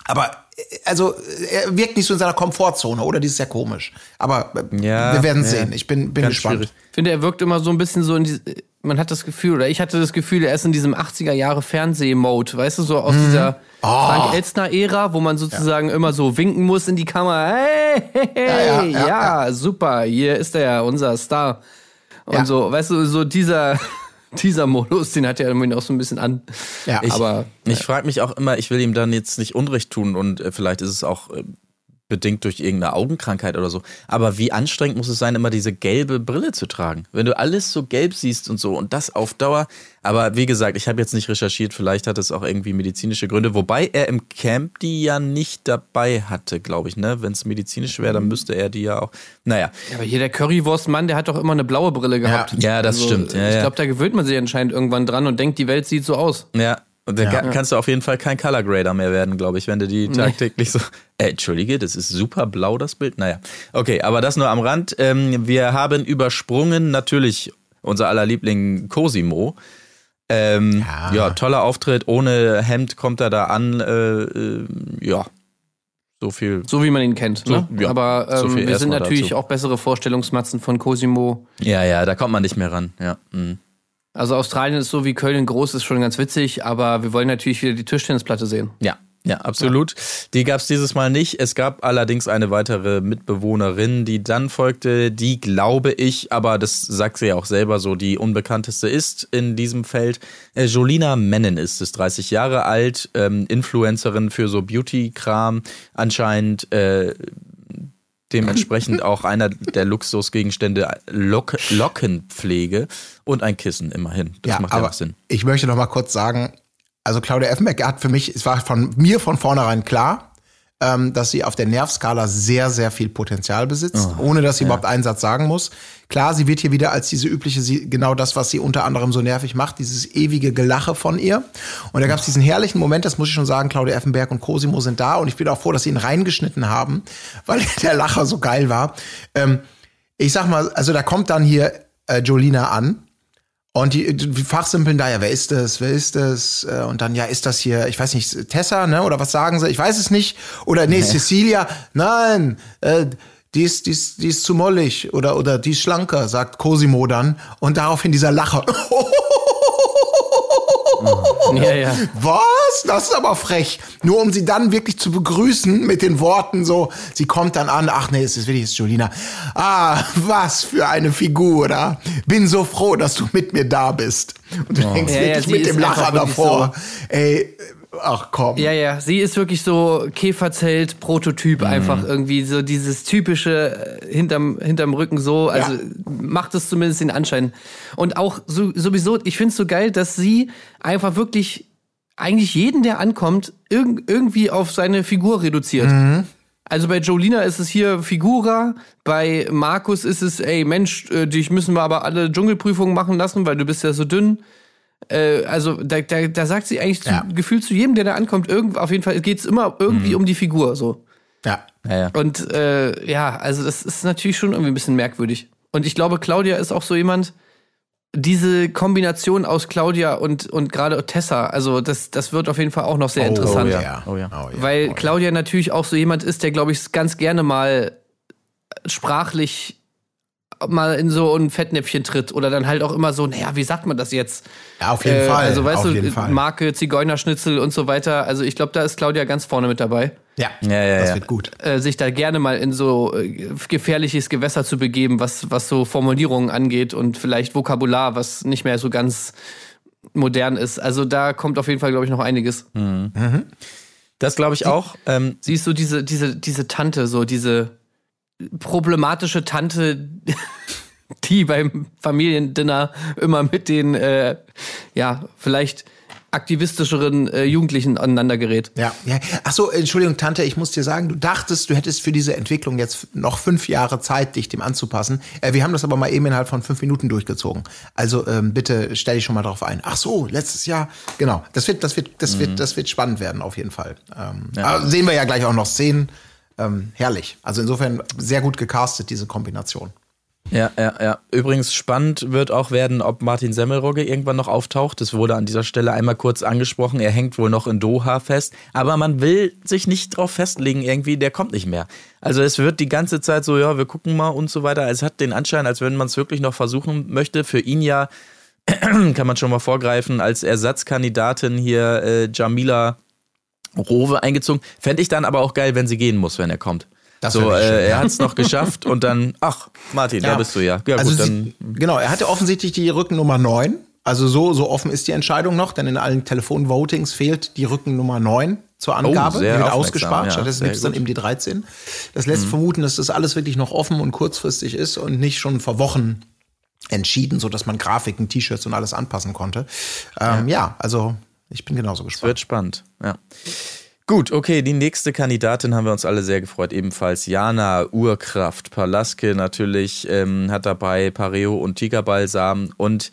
Aber äh, also er wirkt nicht so in seiner Komfortzone, oder? Die ist sehr komisch. Aber äh, Ja, wir werden ja. sehen. Ich bin, bin Ganz gespannt. schwierig. Ich finde, er wirkt immer so ein bisschen so in die, man hat das Gefühl, oder ich hatte das Gefühl, er ist in diesem 80er Jahre Fernseh-Mode, weißt du, so aus Mhm. dieser Oh. Frank Elstner-Ära, wo man sozusagen immer so winken muss in die Kamera. Hey, hey, hey, ja, ja, ja, super, hier ist er, unser Star. Und Ja. so, weißt du, so dieser, dieser Modus, den hat er irgendwie auch so ein bisschen an. Ja. Ich, Aber ich frage mich auch immer, ich will ihm dann jetzt nicht Unrecht tun und äh, vielleicht ist es auch äh, bedingt durch irgendeine Augenkrankheit oder so. Aber wie anstrengend muss es sein, immer diese gelbe Brille zu tragen? Wenn du alles so gelb siehst und so und das auf Dauer. Aber wie gesagt, ich habe jetzt nicht recherchiert, vielleicht hat es auch irgendwie medizinische Gründe. Wobei er im Camp die ja nicht dabei hatte, glaube ich. Ne? Wenn es medizinisch wäre, dann müsste er die ja auch. Naja, Aber hier der Currywurst-Mann, der hat doch immer eine blaue Brille gehabt. Also, Ja, das stimmt. Ja, ich ja. glaube, da gewöhnt man sich anscheinend irgendwann dran und denkt, die Welt sieht so aus. Ja. Und dann ka- kannst du auf jeden Fall kein Color Grader mehr werden, glaube ich, wenn du die tagtäglich so. Äh, Entschuldige, das ist super blau, das Bild. Naja. Okay, aber das nur am Rand. Ähm, wir haben übersprungen natürlich unser aller Liebling Cosimo. Ähm, ja. Ja. toller Auftritt. Ohne Hemd kommt er da an. Äh, äh, ja, so viel. So wie man ihn kennt. Ne? So, ja. Aber So ähm, viel wir sind natürlich dazu. auch bessere Vorstellungsmatzen von Cosimo. Ja, ja, da kommt man nicht mehr ran. Ja. mhm. Also Australien ist so wie Köln groß, ist schon ganz witzig, aber wir wollen natürlich wieder die Tischtennisplatte sehen. Ja, ja, absolut. Die gab es dieses Mal nicht. Es gab allerdings eine weitere Mitbewohnerin, die dann folgte, die glaube ich, aber das sagt sie ja auch selber so, die unbekannteste ist in diesem Feld. Äh, Jolina Mennen ist es, 30 Jahre alt, ähm, Influencerin für so Beauty-Kram, anscheinend äh, dementsprechend auch einer der Luxusgegenstände Lock Lockenpflege und ein Kissen immerhin. Das macht ja auch Sinn. Ich möchte noch mal kurz sagen, also Claudia Effenberg hat für mich, es war von mir von vornherein klar, ähm, dass sie auf der Nervskala sehr, sehr viel Potenzial besitzt, Oh, ohne dass sie überhaupt einen Satz sagen muss. Klar, sie wird hier wieder als diese übliche, sie, genau das, was sie unter anderem so nervig macht, dieses ewige Gelache von ihr. Und da gab es diesen herrlichen Moment, das muss ich schon sagen, Claudia Effenberg und Cosimo sind da und ich bin auch froh, dass sie ihn reingeschnitten haben, weil der Lacher so geil war. Ähm, ich sag mal, also da kommt dann hier äh, Jolina an und die, die fachsimpeln da, ja, wer ist das, wer ist das? Äh, Und dann, ja, ist das hier, ich weiß nicht, Tessa, ne? Oder was sagen sie? Ich weiß es nicht. Oder nee, Cecilia, nein, äh, die ist, die, ist, die ist zu mollig oder, oder die ist schlanker, sagt Cosimo dann. Und daraufhin dieser Lacher. Ja, ja. Was? Das ist aber frech. Nur um sie dann wirklich zu begrüßen mit den Worten so, sie kommt dann an, ach nee, es ist wirklich es ist Jolina. Ah, was für eine Figur, da. Bin so froh, dass du mit mir da bist. Und du denkst Ja, ja, wirklich mit dem Lacher davor. Ey, ach komm. Ja, ja, sie ist wirklich so Käferzelt-Prototyp Mhm. einfach irgendwie, so dieses typische äh, hinterm, hinterm Rücken so, also Ja. macht es zumindest den Anschein. Und auch so, sowieso, ich finde es so geil, dass sie einfach wirklich eigentlich jeden, der ankommt, irg irgendwie auf seine Figur reduziert. Mhm. Also bei Jolina ist es hier Figura, bei Markus ist es, ey Mensch, äh, dich müssen wir aber alle Dschungelprüfungen machen lassen, weil du bist ja so dünn. Äh, also da, da, da sagt sie eigentlich Ja. zu, gefühlt zu jedem, der da ankommt, irgend, auf jeden Fall geht es immer irgendwie Mhm. um die Figur so. Ja. Ja, ja. Und äh, ja, also das ist natürlich schon irgendwie ein bisschen merkwürdig. Und ich glaube, Claudia ist auch so jemand, diese Kombination aus Claudia und, und gerade Tessa, also das, das wird auf jeden Fall auch noch sehr interessant. ja. Oh ja. Oh ja. Weil Oh ja. Claudia natürlich auch so jemand ist, der, glaube ich, ganz gerne mal sprachlich mal in so ein Fettnäpfchen tritt oder dann halt auch immer so, naja, wie sagt man das jetzt? Ja, auf jeden Äh, Fall. Also weißt auf du, jeden Fall. Marke, Zigeunerschnitzel und so weiter. Also ich glaube, da ist Claudia ganz vorne mit dabei. ja. Ja, ja, das ja. wird gut. Äh, sich da gerne mal in so äh, gefährliches Gewässer zu begeben, was, was so Formulierungen angeht und vielleicht Vokabular, was nicht mehr so ganz modern ist. Also da kommt auf jeden Fall, glaube ich, noch einiges. Das glaube ich auch. Ähm, Sie ist so diese, diese, diese Tante, so diese problematische Tante, die beim Familiendinner immer mit den, äh, ja, vielleicht aktivistischeren äh, Jugendlichen aneinander gerät. Ja, ja. Ach so, Entschuldigung, Tante, ich muss dir sagen, du dachtest, du hättest für diese Entwicklung jetzt noch fünf Jahre Zeit, dich dem anzupassen. Äh, wir haben das aber mal eben innerhalb von fünf Minuten durchgezogen. Also ähm, bitte stell dich schon mal drauf ein. Ach so, letztes Jahr, genau. Das wird, das wird, das wird, das wird spannend werden auf jeden Fall. Ähm, aber Sehen wir ja gleich auch noch Szenen. Ähm, herrlich. Also insofern sehr gut gecastet diese Kombination. Ja, ja, ja. Übrigens spannend wird auch werden, ob Martin Semmelrogge irgendwann noch auftaucht. Das wurde an dieser Stelle einmal kurz angesprochen. Er hängt wohl noch in Doha fest. Aber man will sich nicht drauf festlegen, irgendwie, der kommt nicht mehr. Also es wird die ganze Zeit so, ja, wir gucken mal und so weiter. Es hat den Anschein, als wenn man es wirklich noch versuchen möchte. Für ihn ja, kann man schon mal vorgreifen, als Ersatzkandidatin hier äh, Jamila Rowe eingezogen. Fände ich dann aber auch geil, wenn sie gehen muss, wenn er kommt. Das so, schön, äh, ja. er hat es noch geschafft und dann, ach, Martin, da bist du ja. Ja, also gut, dann. sie, genau, er hatte offensichtlich die Rückennummer 9. Also so, so offen ist die Entscheidung noch, denn in allen Telefonvotings fehlt die Rückennummer 9 zur Angabe. Oh, sehr die wird ausgespart. ja, Stattdessen gibt es dann. Mhm. eben die 13. Das lässt vermuten, dass das alles wirklich noch offen und kurzfristig ist und nicht schon vor Wochen entschieden, sodass man Grafiken, T-Shirts und alles anpassen konnte. Ähm, ja. also ich bin genauso gespannt. Wird spannend, ja. Gut, okay, die nächste Kandidatin haben wir uns alle sehr gefreut, ebenfalls Jana Urkraft. Palaske natürlich ähm, hat dabei Pareo und Tigerbalsam und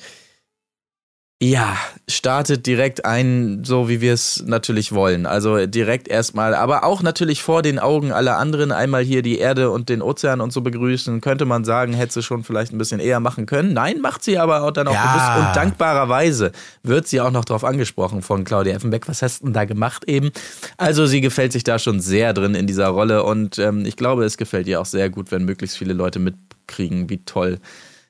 ja, startet direkt ein, so wie wir es natürlich wollen. Also direkt erstmal, aber auch natürlich vor den Augen aller anderen einmal hier die Erde und den Ozean und so begrüßen. Könnte man sagen, hätte sie schon vielleicht ein bisschen eher machen können. Nein, macht sie aber auch dann auch Ja. bewusst und dankbarerweise wird sie auch noch drauf angesprochen von Claudia Effenbeck. Was hast du denn da gemacht eben? Also sie gefällt sich da schon sehr drin in dieser Rolle und ähm, ich glaube, es gefällt ihr auch sehr gut, wenn möglichst viele Leute mitkriegen, wie toll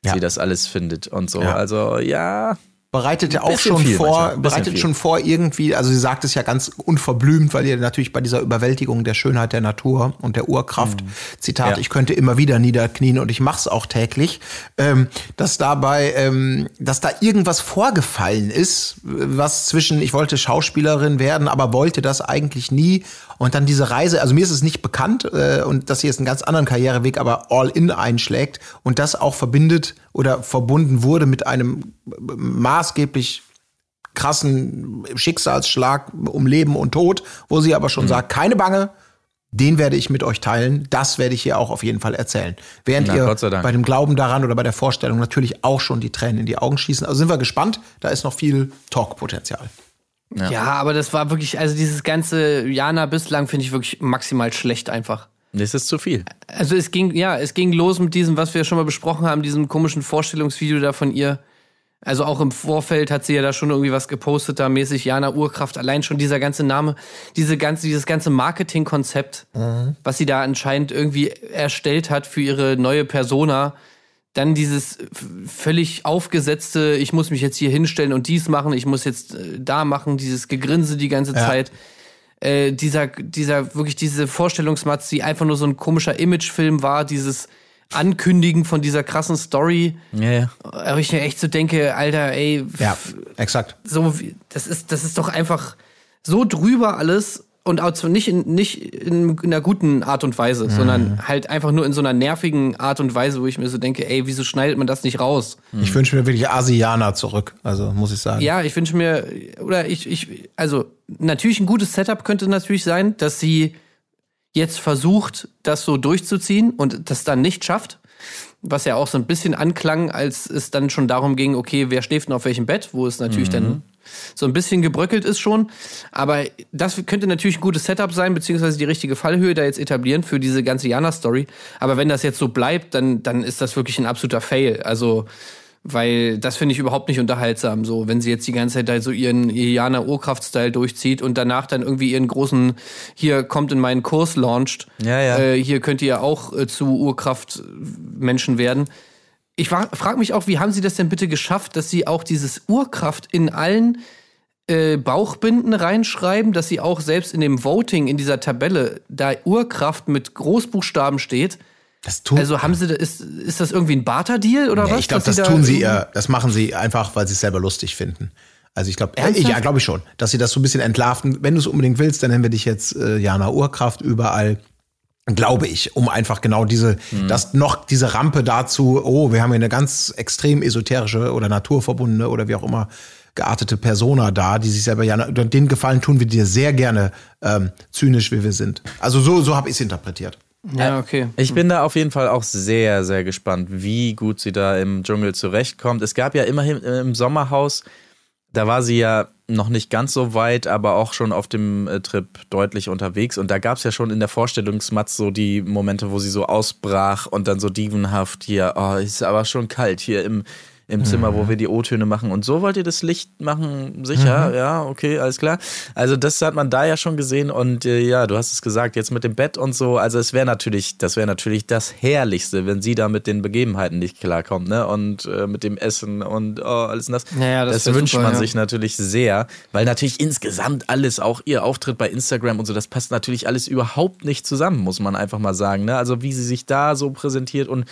Ja. sie das alles findet und so. Ja. Also ja, bereitet ja auch schon viel vor, bereitet schon vor irgendwie, also sie sagt es ja ganz unverblümt, weil ihr natürlich bei dieser Überwältigung der Schönheit der Natur und der Urkraft, Zitat, Mhm. Ja. ich könnte immer wieder niederknien und ich mach's auch täglich, ähm, dass dabei, ähm, dass da irgendwas vorgefallen ist, was zwischen, ich wollte Schauspielerin werden, aber wollte das eigentlich nie und dann diese Reise, also mir ist es nicht bekannt äh, und dass sie jetzt einen ganz anderen Karriereweg, aber all in einschlägt und das auch verbindet oder verbunden wurde mit einem maßgeblich krassen Schicksalsschlag um Leben und Tod, wo sie aber Mhm. schon sagt, keine Bange, den werde ich mit euch teilen, das werde ich hier auch auf jeden Fall erzählen. Während Na, ihr bei dem Glauben daran oder bei der Vorstellung natürlich auch schon die Tränen in die Augen schießen. Also sind wir gespannt, da ist noch viel Talkpotenzial. Ja. aber das war wirklich, also dieses ganze Jana bislang finde ich wirklich maximal schlecht einfach. das ist zu viel. Also es ging, ja, es ging los mit diesem, was wir schon mal besprochen haben, diesem komischen Vorstellungsvideo da von ihr. Also auch im Vorfeld hat sie ja da schon irgendwie was gepostet, da mäßig Jana Urkraft. Allein schon dieser ganze Name, diese ganze, dieses ganze Marketingkonzept, was sie da anscheinend irgendwie erstellt hat für ihre neue Persona. Dann dieses f- völlig aufgesetzte, ich muss mich jetzt hier hinstellen und dies machen, ich muss jetzt äh, da machen, dieses Gegrinse die ganze Zeit äh, dieser, dieser, wirklich diese Vorstellungsmatz, die einfach nur so ein komischer Imagefilm war, dieses Ankündigen von dieser krassen Story, Ja, ja. wo ich mir echt so denke, Alter, ey, Ja, exakt. so, das ist, das ist doch einfach so drüber alles und auch nicht in, nicht in, in einer guten Art und Weise, Mhm. sondern halt einfach nur in so einer nervigen Art und Weise, wo ich mir so denke, ey, wieso schneidet man das nicht raus? Ich wünsche mir wirklich Asianer zurück, also muss ich sagen. Ja, ich wünsche mir, oder ich, ich, also natürlich ein gutes Setup könnte natürlich sein, dass sie jetzt versucht, das so durchzuziehen und das dann nicht schafft. Was ja auch so ein bisschen anklang, als es dann schon darum ging, okay, wer schläft denn auf welchem Bett, wo es natürlich dann so ein bisschen gebröckelt ist schon. Aber das könnte natürlich ein gutes Setup sein, beziehungsweise die richtige Fallhöhe da jetzt etablieren für diese ganze Jana-Story. Aber wenn das jetzt so bleibt, dann, dann ist das wirklich ein absoluter Fail. Also, weil das finde ich überhaupt nicht unterhaltsam. So, wenn sie jetzt die ganze Zeit da so ihren ihr Jana Urkraft-Style durchzieht und danach dann irgendwie ihren großen, hier kommt in meinen Kurs launcht. Ja, ja. Äh, hier könnt ihr auch äh, zu Urkraft-Menschen werden. Ich frage mich auch, wie haben sie das denn bitte geschafft, dass sie auch dieses Urkraft in allen äh, Bauchbinden reinschreiben, dass sie auch selbst in dem Voting, in dieser Tabelle, da Urkraft mit Großbuchstaben steht. Das tun, Also haben sie, da- ist, ist das irgendwie ein Barter-Deal oder Ja, was? ich glaube, das da tun sie irgendwie- eher, das machen sie einfach, weil sie es selber lustig finden. Also ich glaube, äh, ja, glaube ich schon, dass sie das so ein bisschen entlarven. Wenn du es unbedingt willst, dann nennen wir dich jetzt äh, Jana Urkraft überall. Glaube ich, um einfach genau diese, Mhm. das noch diese Rampe dazu, oh, wir haben hier eine ganz extrem esoterische oder naturverbundene oder wie auch immer geartete Persona dar, die sich selber ja, den Gefallen tun wir dir sehr gerne, ähm, zynisch wie wir sind. Also so, so habe ich es interpretiert. Ja, okay. Ich bin da auf jeden Fall auch sehr, sehr gespannt, wie gut sie da im Dschungel zurechtkommt. Es gab ja immerhin im Sommerhaus, da war sie ja noch nicht ganz so weit, aber auch schon auf dem äh, Trip deutlich unterwegs. Und da gab es ja schon in der Vorstellungsmatz so die Momente, wo sie so ausbrach und dann so dievenhaft hier, oh, ist aber schon kalt hier im, im Zimmer, wo wir die O-Töne machen. Und so wollt ihr das Licht machen? Sicher? Ja, okay, alles klar. Also das hat man da ja schon gesehen und äh, ja, du hast es gesagt, jetzt mit dem Bett und so. Also es wäre natürlich, das wäre natürlich das Herrlichste, wenn sie da mit den Begebenheiten nicht klarkommt, ne? Und äh, mit dem Essen und oh, alles das. Ja, das das wünscht super, man ja. sich natürlich sehr, weil natürlich insgesamt alles, auch ihr Auftritt bei Instagram und so, das passt natürlich alles überhaupt nicht zusammen, muss man einfach mal sagen. Ne? Also wie sie sich da so präsentiert und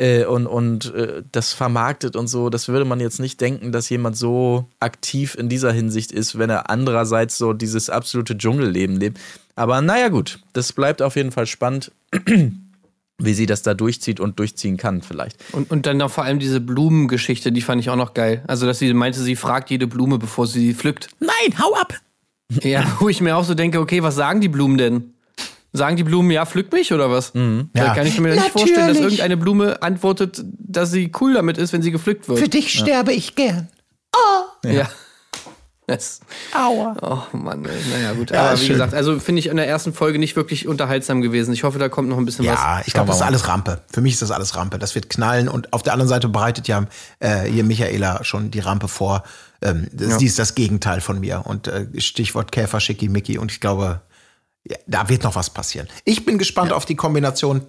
äh, und, und äh, das vermarktet und so, das würde man jetzt nicht denken, dass jemand so aktiv in dieser Hinsicht ist, wenn er andererseits so dieses absolute Dschungelleben lebt. Aber naja, gut, das bleibt auf jeden Fall spannend, wie sie das da durchzieht und durchziehen kann, vielleicht. Und, und dann noch vor allem diese Blumengeschichte, die fand ich auch noch geil. Also, dass sie meinte, sie fragt jede Blume, bevor sie sie pflückt. Nein, hau ab! Ja, wo ich mir auch so denke, okay, was sagen die Blumen denn? Sagen die Blumen, ja, pflück mich oder was? Mhm. Da Ja. kann ich mir nicht vorstellen, dass Natürlich. irgendeine Blume antwortet, dass sie cool damit ist, wenn sie gepflückt wird. dich sterbe ich gern. Ja. Das, Aua. oh Mann, ey. naja gut. Ja, Aber wie schön. gesagt, also finde ich in der ersten Folge nicht wirklich unterhaltsam gewesen. Ich hoffe, da kommt noch ein bisschen was. Ja, ich glaube, das ist alles Rampe. Für mich ist das alles Rampe. Das wird knallen und auf der anderen Seite bereitet ja äh, hier Michaela schon die Rampe vor. Ähm, das, Die ist das Gegenteil von mir. Und äh, Stichwort Käfer, Schickimicki. Und ich glaube, ja, da wird noch was passieren. Ich bin gespannt auf die Kombination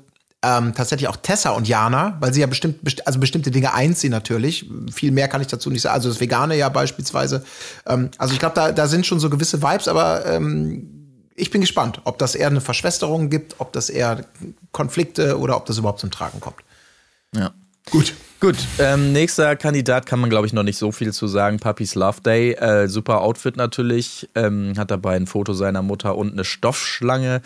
ähm, tatsächlich auch Tessa und Jana, weil sie ja bestimmt, best also bestimmte Dinge einziehen natürlich. Viel mehr kann ich dazu nicht sagen. Also das Vegane ja beispielsweise. Ähm, also ich glaube, da, da sind schon so gewisse Vibes, aber ähm, ich bin gespannt, ob das eher eine Verschwesterung gibt, ob das eher Konflikte oder ob das überhaupt zum Tragen kommt. Ja. Gut. Gut, ähm, nächster Kandidat kann man, glaube ich, noch nicht so viel zu sagen. Puppies Love Day. Äh, super Outfit natürlich. Ähm, hat dabei ein Foto seiner Mutter und eine Stoffschlange.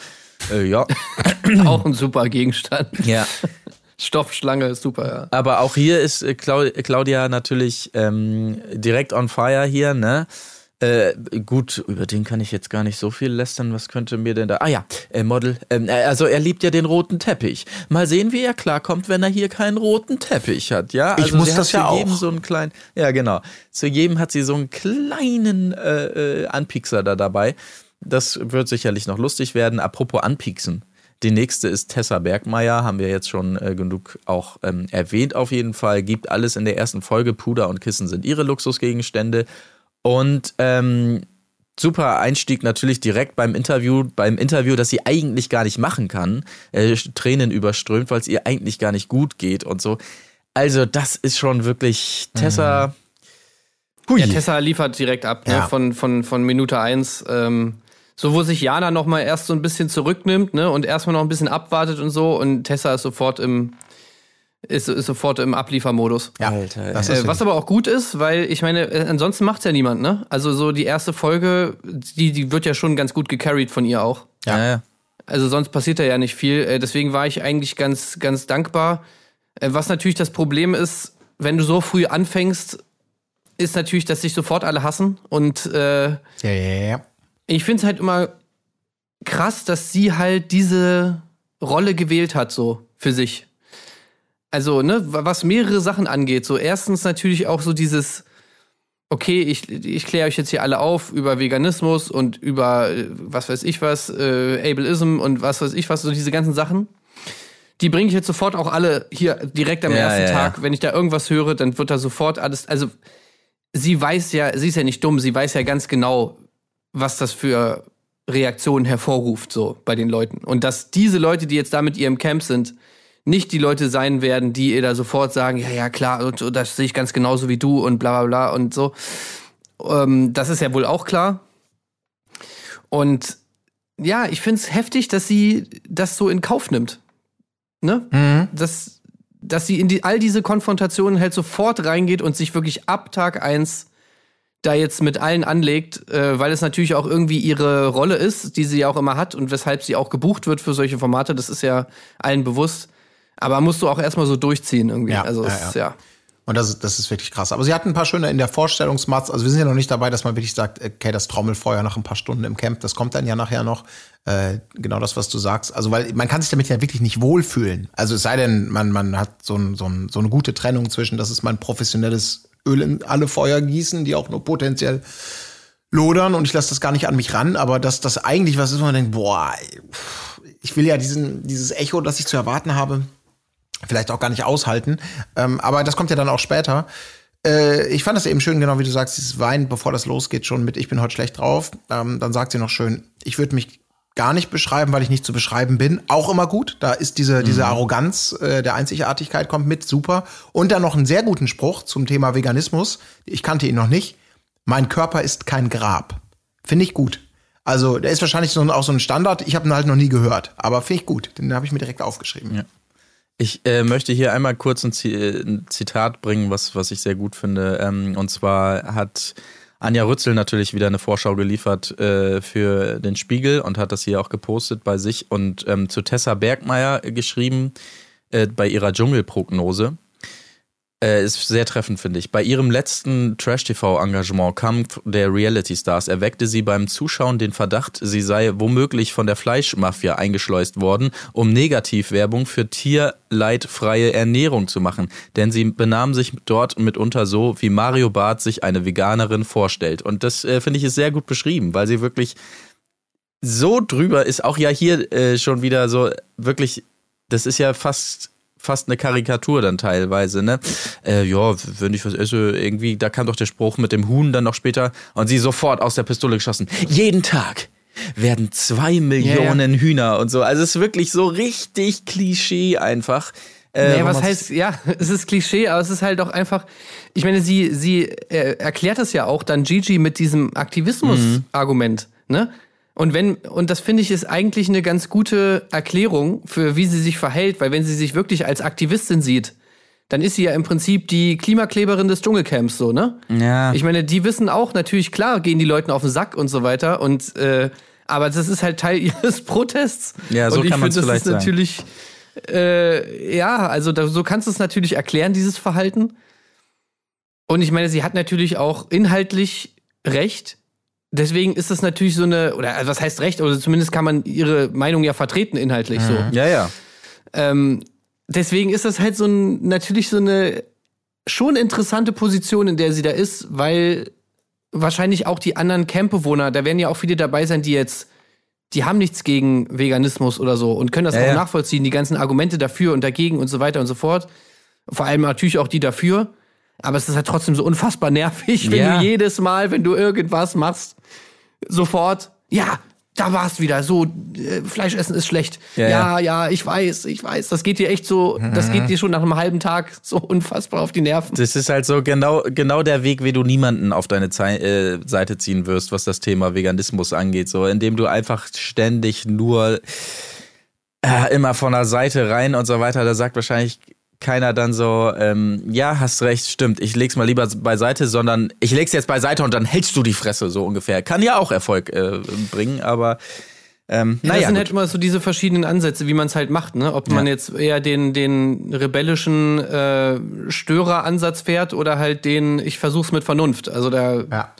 Äh, ja. Auch ein super Gegenstand. ja. Stoffschlange ist super, ja. Aber auch hier ist äh, Clau Claudia natürlich ähm, direkt on fire hier, ne? Äh, gut, über den kann ich jetzt gar nicht so viel lästern. Was könnte mir denn da? Ah ja, äh, Model. Ähm, äh, also er liebt ja den roten Teppich. Mal sehen, wie er klarkommt, wenn er hier keinen roten Teppich hat. Ja, Ich also muss sie das ja auch. so einen kleinen. Ja, genau. Zu jedem hat sie so einen kleinen äh, äh, Anpiekser da dabei. Das wird sicherlich noch lustig werden. Apropos Anpieksen. Die nächste ist Tessa Bergmeier, haben wir jetzt schon äh, genug auch ähm, erwähnt auf jeden Fall. Gibt alles in der ersten Folge. Puder und Kissen sind ihre Luxusgegenstände. Und ähm, super Einstieg natürlich direkt beim Interview, beim Interview, das sie eigentlich gar nicht machen kann. Äh, Tränen überströmt, weil es ihr eigentlich gar nicht gut geht und so. Also das ist schon wirklich Tessa. Hui. Ja, Tessa liefert direkt ab, ne? Ja. von, von, von Minute eins. Ähm, so, wo sich Jana noch mal erst so ein bisschen zurücknimmt, ne, und erstmal noch ein bisschen abwartet und so, und Tessa ist sofort im, ist, ist sofort im Abliefermodus. Ja, Alter, das ist Äh, was aber auch gut ist, weil ich meine, äh, ansonsten macht's ja niemand, ne? Also so die erste Folge, die, die wird ja schon ganz gut gecarried von ihr auch. ja, ja. Also sonst passiert da ja nicht viel. Äh, Deswegen war ich eigentlich ganz, ganz dankbar. Äh, Was natürlich das Problem ist, wenn du so früh anfängst, ist natürlich, dass sich sofort alle hassen. Und äh, ja, ja, ja. ich finde es halt immer krass, dass sie halt diese Rolle gewählt hat, so für sich. Also, ne, was mehrere Sachen angeht. So, erstens natürlich auch so dieses, okay, ich, ich kläre euch jetzt hier alle auf über Veganismus und über äh, was weiß ich was, äh, Ableism und was weiß ich was, so diese ganzen Sachen. Die bringe ich jetzt sofort auch alle hier direkt am Ja, ersten ja, Tag. ja. Wenn ich da irgendwas höre, dann wird da sofort alles, also sie weiß ja, sie ist ja nicht dumm, sie weiß ja ganz genau, was das für Reaktionen hervorruft, so bei den Leuten. Und dass diese Leute, die jetzt da mit ihrem Camp sind, nicht die Leute sein werden, die ihr da sofort sagen, ja, ja, klar, und, das sehe ich ganz genauso wie du und bla bla bla und so. Ähm, das ist ja wohl auch klar. Und ja, ich finde es heftig, dass sie das so in Kauf nimmt. Ne? Dass, dass sie in die, all diese Konfrontationen halt sofort reingeht und sich wirklich ab Tag eins da jetzt mit allen anlegt, äh, weil es natürlich auch irgendwie ihre Rolle ist, die sie ja auch immer hat und weshalb sie auch gebucht wird für solche Formate, das ist ja allen bewusst. Aber musst du auch erstmal so durchziehen irgendwie. Ja, also ja, es ist ja. Und das, ist- das ist wirklich krass. Aber sie hatten ein paar schöne in der Vorstellungsmatz. Also wir sind ja noch nicht dabei, dass man wirklich sagt, okay, das Trommelfeuer nach ein paar Stunden im Camp, das kommt dann ja nachher noch. Äh, genau das, was du sagst. Also weil man kann sich damit ja wirklich nicht wohlfühlen. Also es sei denn, man, man hat so, ein, so, ein, so eine gute Trennung zwischen, das ist mein professionelles Öl in alle Feuer gießen, die auch nur potenziell lodern und ich lasse das gar nicht an mich ran, aber dass das eigentlich was ist, wo man denkt, boah, ich will ja diesen, dieses Echo, das ich zu erwarten habe, vielleicht auch gar nicht aushalten. Ähm, aber das kommt ja dann auch später. Äh, ich fand das eben schön, genau wie du sagst, dieses Wein, bevor das losgeht, schon mit Ich bin heute schlecht drauf. Ähm, dann sagt sie noch schön, ich würde mich gar nicht beschreiben, weil ich nicht zu beschreiben bin. Auch immer gut. Da ist diese, diese Arroganz äh, der Einzigartigkeit kommt mit, super. Und dann noch einen sehr guten Spruch zum Thema Veganismus. Ich kannte ihn noch nicht. Mein Körper ist kein Grab. Finde ich gut. Also, der ist wahrscheinlich so auch so ein Standard. Ich habe ihn halt noch nie gehört. Aber finde ich gut. Den habe ich mir direkt aufgeschrieben. Ja. Ich äh, möchte hier einmal kurz ein, Zi ein Zitat bringen, was, was ich sehr gut finde. Ähm, und zwar hat Anja Rützel natürlich wieder eine Vorschau geliefert äh, für den Spiegel und hat das hier auch gepostet bei sich und ähm, zu Tessa Bergmeier geschrieben äh, bei ihrer Dschungelprognose. Äh, ist sehr treffend, finde ich. Bei ihrem letzten Trash-TV-Engagement Kampf der Reality-Stars erweckte sie beim Zuschauen den Verdacht, sie sei womöglich von der Fleischmafia eingeschleust worden, um Negativwerbung für tierleidfreie Ernährung zu machen. Denn sie benahm sich dort mitunter so, wie Mario Barth sich eine Veganerin vorstellt. Und das, äh, finde ich, ist sehr gut beschrieben, weil sie wirklich so drüber ist. Auch ja hier äh, schon wieder so wirklich, das ist ja fast fast eine Karikatur dann teilweise, ne? Äh, ja, wenn ich was esse, irgendwie, da kam doch der Spruch mit dem Huhn dann noch später und sie sofort aus der Pistole geschossen. Jeden Tag werden zwei Millionen Hühner und so. Also es ist wirklich so richtig Klischee einfach. Äh, Naja, was heißt, ja, es ist Klischee, aber es ist halt auch einfach, ich meine, sie, sie äh, erklärt es ja auch dann Gigi mit diesem Aktivismus-Argument, ne? Und wenn, und das finde ich ist eigentlich eine ganz gute Erklärung für wie sie sich verhält, weil wenn sie sich wirklich als Aktivistin sieht, dann ist sie ja im Prinzip die Klimakleberin des Dschungelcamps, so, ne? Ja. Ich meine, die wissen auch, natürlich, klar, gehen die Leuten auf den Sack und so weiter. Und äh, aber das ist halt Teil ihres Protests. Ja, so und ich kann finde, das vielleicht ist natürlich, äh, ja, also da, so kannst du es natürlich erklären, dieses Verhalten. Und ich meine, sie hat natürlich auch inhaltlich recht. Deswegen ist das natürlich so eine, oder also was heißt recht, oder zumindest kann man ihre Meinung ja vertreten inhaltlich so. Ja, ja. Ähm, deswegen ist das halt so ein, natürlich so eine schon interessante Position, in der sie da ist, weil wahrscheinlich auch die anderen Campbewohner, da werden ja auch viele dabei sein, die jetzt, die haben nichts gegen Veganismus oder so und können das Ja, auch ja. nachvollziehen, die ganzen Argumente dafür und dagegen und so weiter und so fort. Vor allem natürlich auch die dafür. Aber es ist halt trotzdem so unfassbar nervig, wenn Ja. du jedes Mal, wenn du irgendwas machst, sofort, ja, da war's wieder, so, äh, Fleisch essen ist schlecht. Ja, Ja, ja, ich weiß, ich weiß. Das geht dir echt so, das geht dir schon nach einem halben Tag so unfassbar auf die Nerven. Das ist halt so genau, genau der Weg, wie du niemanden auf deine Zei äh, Seite ziehen wirst, was das Thema Veganismus angeht. So, indem du einfach ständig nur äh, immer von der Seite rein und so weiter. Da sagt wahrscheinlich keiner dann so, ähm, ja, hast recht, stimmt, ich leg's mal lieber beiseite, sondern ich leg's jetzt beiseite und dann hältst du die Fresse, so ungefähr. Kann ja auch Erfolg äh, bringen, aber ähm, das naja, sind gut. halt immer so diese verschiedenen Ansätze, wie man es halt macht, ne? Ob man jetzt eher den, den rebellischen äh, Störeransatz fährt oder halt den, ich versuch's mit Vernunft. Also da, Ja.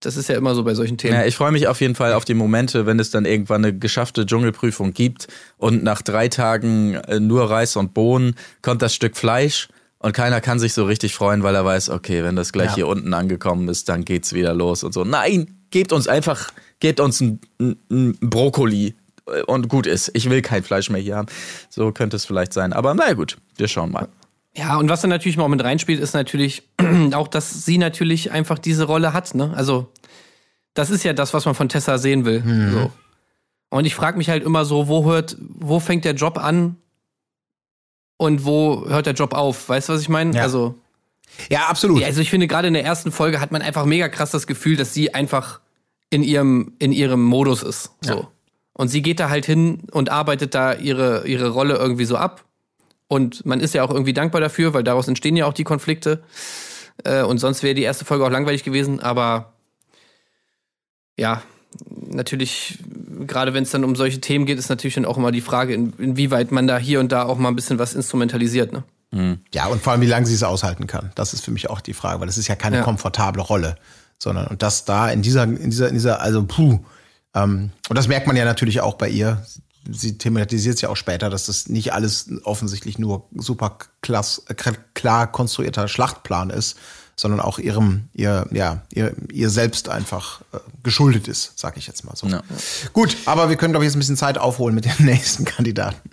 Das ist ja immer so bei solchen Themen. Ja, ich freue mich auf jeden Fall auf die Momente, wenn es dann irgendwann eine geschaffte Dschungelprüfung gibt und nach drei Tagen äh, nur Reis und Bohnen kommt das Stück Fleisch und keiner kann sich so richtig freuen, weil er weiß, okay, wenn das gleich Ja. hier unten angekommen ist, dann geht's wieder los und so. Nein, gebt uns einfach, gebt uns ein, ein, ein Brokkoli und gut ist. Ich will kein Fleisch mehr hier haben. So könnte es vielleicht sein. Aber naja gut, wir schauen mal. Ja, und was dann natürlich mal auch mit reinspielt, ist natürlich auch, dass sie natürlich einfach diese Rolle hat, ne? Also, das ist ja das, was man von Tessa sehen will. So. Und ich frage mich halt immer so, wo hört, wo fängt der Job an und wo hört der Job auf? Weißt du, was ich meine? Ja. Also, ja, absolut. ja, also ich finde, gerade in der ersten Folge hat man einfach mega krass das Gefühl, dass sie einfach in ihrem, in ihrem Modus ist. So. Ja. Und sie geht da halt hin und arbeitet da ihre, ihre Rolle irgendwie so ab. Und man ist ja auch irgendwie dankbar dafür, weil daraus entstehen ja auch die Konflikte. Äh, und sonst wäre die erste Folge auch langweilig gewesen, aber ja, natürlich, gerade wenn es dann um solche Themen geht, ist natürlich dann auch immer die Frage, in, inwieweit man da hier und da auch mal ein bisschen was instrumentalisiert, ne? Ja, und vor allem, wie lange sie es aushalten kann. Das ist für mich auch die Frage, weil es ist ja keine Ja. komfortable Rolle, sondern und das da in dieser, in dieser, in dieser, also puh. Ähm, und das merkt man ja natürlich auch bei ihr. Sie thematisiert es ja auch später, dass das nicht alles offensichtlich nur super klass, klar konstruierter Schlachtplan ist, sondern auch ihrem, ihr, ja, ihr, ihr selbst einfach äh, geschuldet ist, sag ich jetzt mal so. Ja. Gut, aber wir können, glaube ich, jetzt ein bisschen Zeit aufholen mit dem nächsten Kandidaten.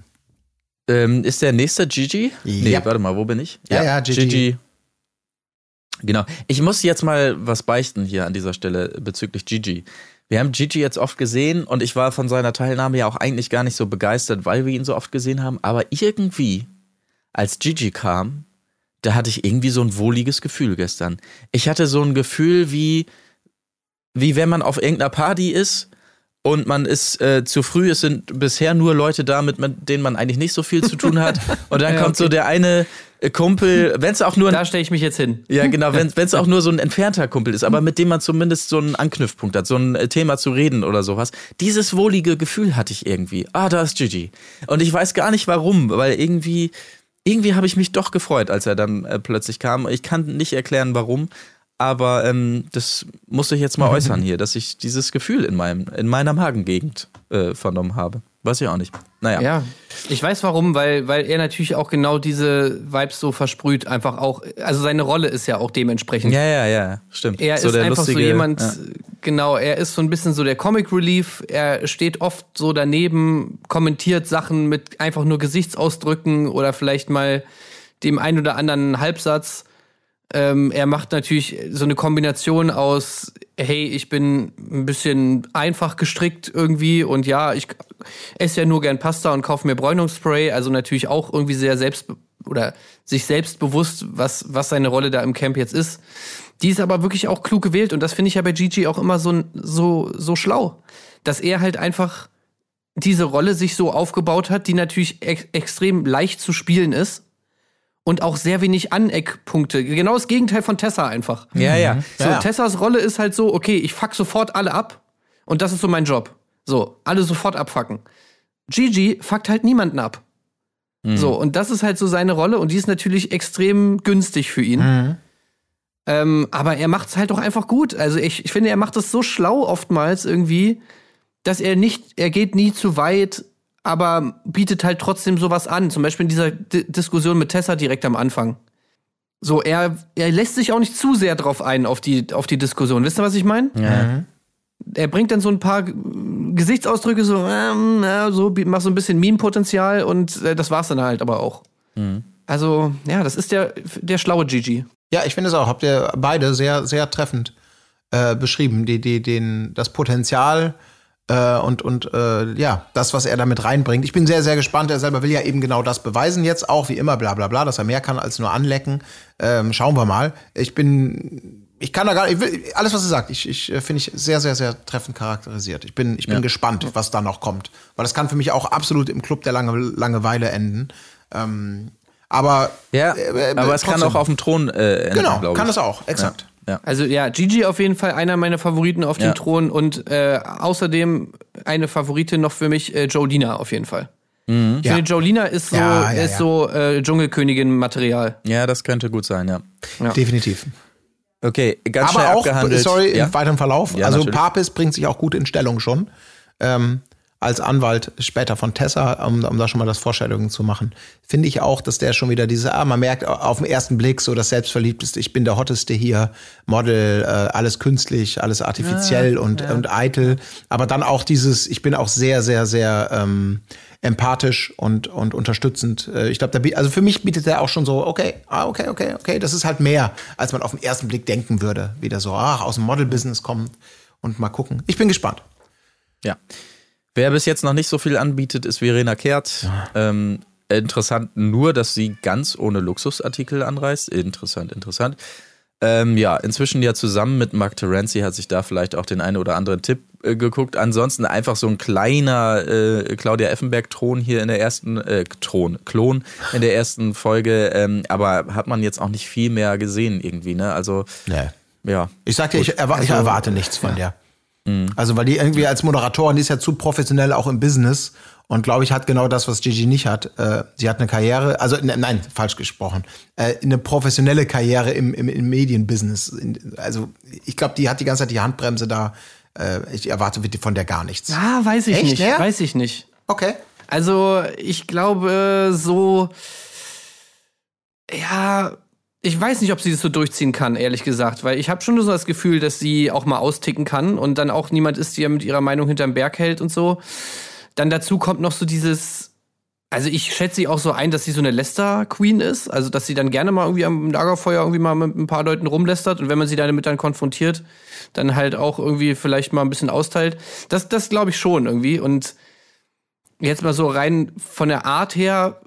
Ähm, ist der nächste Gigi? Nee, Ja. warte mal, wo bin ich? Ja, ja, Gigi. Genau. Ich muss jetzt mal was beichten hier an dieser Stelle bezüglich Gigi. Wir haben Gigi jetzt oft gesehen und ich war von seiner Teilnahme ja auch eigentlich gar nicht so begeistert, weil wir ihn so oft gesehen haben. Aber irgendwie, als Gigi kam, da hatte ich irgendwie so ein wohliges Gefühl gestern. Ich hatte so ein Gefühl wie, wie wenn man auf irgendeiner Party ist und man ist äh, zu früh, es sind bisher nur Leute da, mit, denen man eigentlich nicht so viel zu tun hat. Und dann Ja, kommt so okay. der eine Kumpel, wenn es auch nur ein Da stelle ich mich jetzt hin. ja, genau, wenn es auch nur so ein entfernter Kumpel ist, aber mit dem man zumindest so einen Anknüpfpunkt hat, so ein äh, Thema zu reden oder sowas. Dieses wohlige Gefühl hatte ich irgendwie. Ah, da ist Gigi. Und ich weiß gar nicht warum, weil irgendwie, irgendwie habe ich mich doch gefreut, als er dann äh, plötzlich kam. Ich kann nicht erklären, warum. Aber ähm, das musste ich jetzt mal äußern hier, dass ich dieses Gefühl in, meinem, in meiner Magengegend äh, vernommen habe. Weiß ich auch nicht. Naja. Ja, ich weiß warum, weil, weil er natürlich auch genau diese Vibes so versprüht, einfach auch, also seine Rolle ist ja auch dementsprechend. Ja, ja, ja, stimmt. Er so ist einfach so lustige- jemand, Ja. genau, er ist so ein bisschen so der Comic Relief, er steht oft so daneben, kommentiert Sachen mit einfach nur Gesichtsausdrücken oder vielleicht mal dem ein oder anderen Halbsatz. Ähm, er macht natürlich so eine Kombination aus, hey, ich bin ein bisschen einfach gestrickt irgendwie und ja, ich esse ja nur gern Pasta und kaufe mir Bräunungsspray, also natürlich auch irgendwie sehr selbst oder sich selbst bewusst, was, was seine Rolle da im Camp jetzt ist. Die ist aber wirklich auch klug gewählt und das finde ich ja bei Gigi auch immer so, so, so schlau, dass er halt einfach diese Rolle sich so aufgebaut hat, die natürlich ex extrem leicht zu spielen ist und auch sehr wenig Aneckpunkte. Genau das Gegenteil von Tessa einfach. Ja, ja. So, Ja, ja. Tessas Rolle ist halt so, okay, ich fuck sofort alle ab und das ist so mein Job. So, alle sofort abfacken. Gigi fuckt halt niemanden ab. So, und das ist halt so seine Rolle und die ist natürlich extrem günstig für ihn. Ähm, aber er macht es halt auch einfach gut. Also ich, ich finde, er macht es so schlau oftmals irgendwie, dass er nicht, er geht nie zu weit, aber bietet halt trotzdem sowas an. Zum Beispiel in dieser D Diskussion mit Tessa direkt am Anfang. So, er, er lässt sich auch nicht zu sehr drauf ein, auf die, auf die Diskussion. Wisst ihr, was ich meine? Ja. Er bringt dann so ein paar äh, Gesichtsausdrücke, so, ähm, ja, so, macht so ein bisschen Meme-Potenzial und äh, das war's dann halt aber auch. Also, ja, das ist der, der schlaue Gigi. Ja, ich finde es auch. Habt ihr beide sehr, sehr treffend äh, beschrieben. Die, die, den, das Potenzial äh, und, und äh, ja, das, was er damit reinbringt. Ich bin sehr, sehr gespannt. Er selber will ja eben genau das beweisen jetzt auch, wie immer, bla bla bla, dass er mehr kann als nur anlecken. Ähm, schauen wir mal. Ich bin. Ich kann da gar nicht, ich will, alles, was er sagt, ich, ich äh, finde ich sehr, sehr, sehr treffend charakterisiert. Ich bin, ich bin gespannt, was da noch kommt. Weil das kann für mich auch absolut im Club der Lange, Langeweile enden. Ähm, aber Ja, äh, äh, aber es kann trotzdem. auch auf dem Thron äh, enden, Genau, kann es auch, exakt. Ja. Also ja, Gigi auf jeden Fall einer meiner Favoriten auf Ja. dem Thron und äh, außerdem eine Favoritin noch für mich, äh, Jolina auf jeden Fall. Ich Ja. finde, Jolina ist so, Ja, ja, ist ja. so äh, Dschungelkönigin-Material. ja, das könnte gut sein, ja. Definitiv. Okay, ganz schnell Aber auch, abgehandelt. sorry, ja? im weiteren Verlauf. Ja, also natürlich. Papis bringt sich auch gut in Stellung schon. Ähm, als Anwalt später von Tessa, um, um da schon mal das Vorstellungen zu machen, finde ich auch, dass der schon wieder diese, ah, man merkt auf den ersten Blick so das Selbstverliebteste, ich bin der Hotteste hier, Model, äh, alles künstlich, alles artifiziell und, und eitel. Aber dann auch dieses, ich bin auch sehr, sehr, sehr ähm, empathisch und, und unterstützend. Äh, Ich glaube, also für mich bietet er auch schon so, okay, ah, okay, okay, okay, das ist halt mehr, als man auf den ersten Blick denken würde. Wieder so, ach, aus dem Model-Business kommt und mal gucken. Ich bin gespannt. Ja. Wer bis jetzt noch nicht so viel anbietet, ist Verena Kehrt. Ähm, interessant nur, dass sie ganz ohne Luxusartikel anreist. Interessant, interessant. Ähm, ja, inzwischen ja zusammen mit Mark Terenzi hat sich da vielleicht auch den einen oder anderen Tipp äh, geguckt. Ansonsten einfach so ein kleiner äh, Claudia Effenberg-Thron hier in der ersten, äh, Thron, Klon in der ersten Folge. Ähm, aber hat man jetzt auch nicht viel mehr gesehen irgendwie, ne? Also, Nee. ja. Ich sag dir, ich, erwa ich erwarte nichts von der. Also, weil die irgendwie als Moderatorin, die ist ja zu professionell auch im Business, Und glaube ich, hat genau das, was Gigi nicht hat. Äh, sie hat eine Karriere, also ne, nein, falsch gesprochen, äh, eine professionelle Karriere im, im, im Medienbusiness. In- Also ich glaube, die hat die ganze Zeit die Handbremse da. Äh, ich erwarte von der gar nichts. Ah, weiß ich Echt, nicht. ja? Weiß ich nicht. Okay. Also, ich glaube, so. Ja, ich weiß nicht, ob sie das so durchziehen kann, ehrlich gesagt, weil ich habe schon so das Gefühl, dass sie auch mal austicken kann und dann auch niemand ist, der mit ihrer Meinung hinterm Berg hält und so. Dann dazu kommt noch so dieses. Also ich schätze sie auch so ein, dass sie so eine Lester-Queen ist. Also dass sie dann gerne mal irgendwie am Lagerfeuer irgendwie mal mit ein paar Leuten rumlästert und wenn man sie damit dann konfrontiert, dann halt auch irgendwie vielleicht mal ein bisschen austeilt. Das, das glaube ich schon irgendwie. Und jetzt mal so rein von der Art her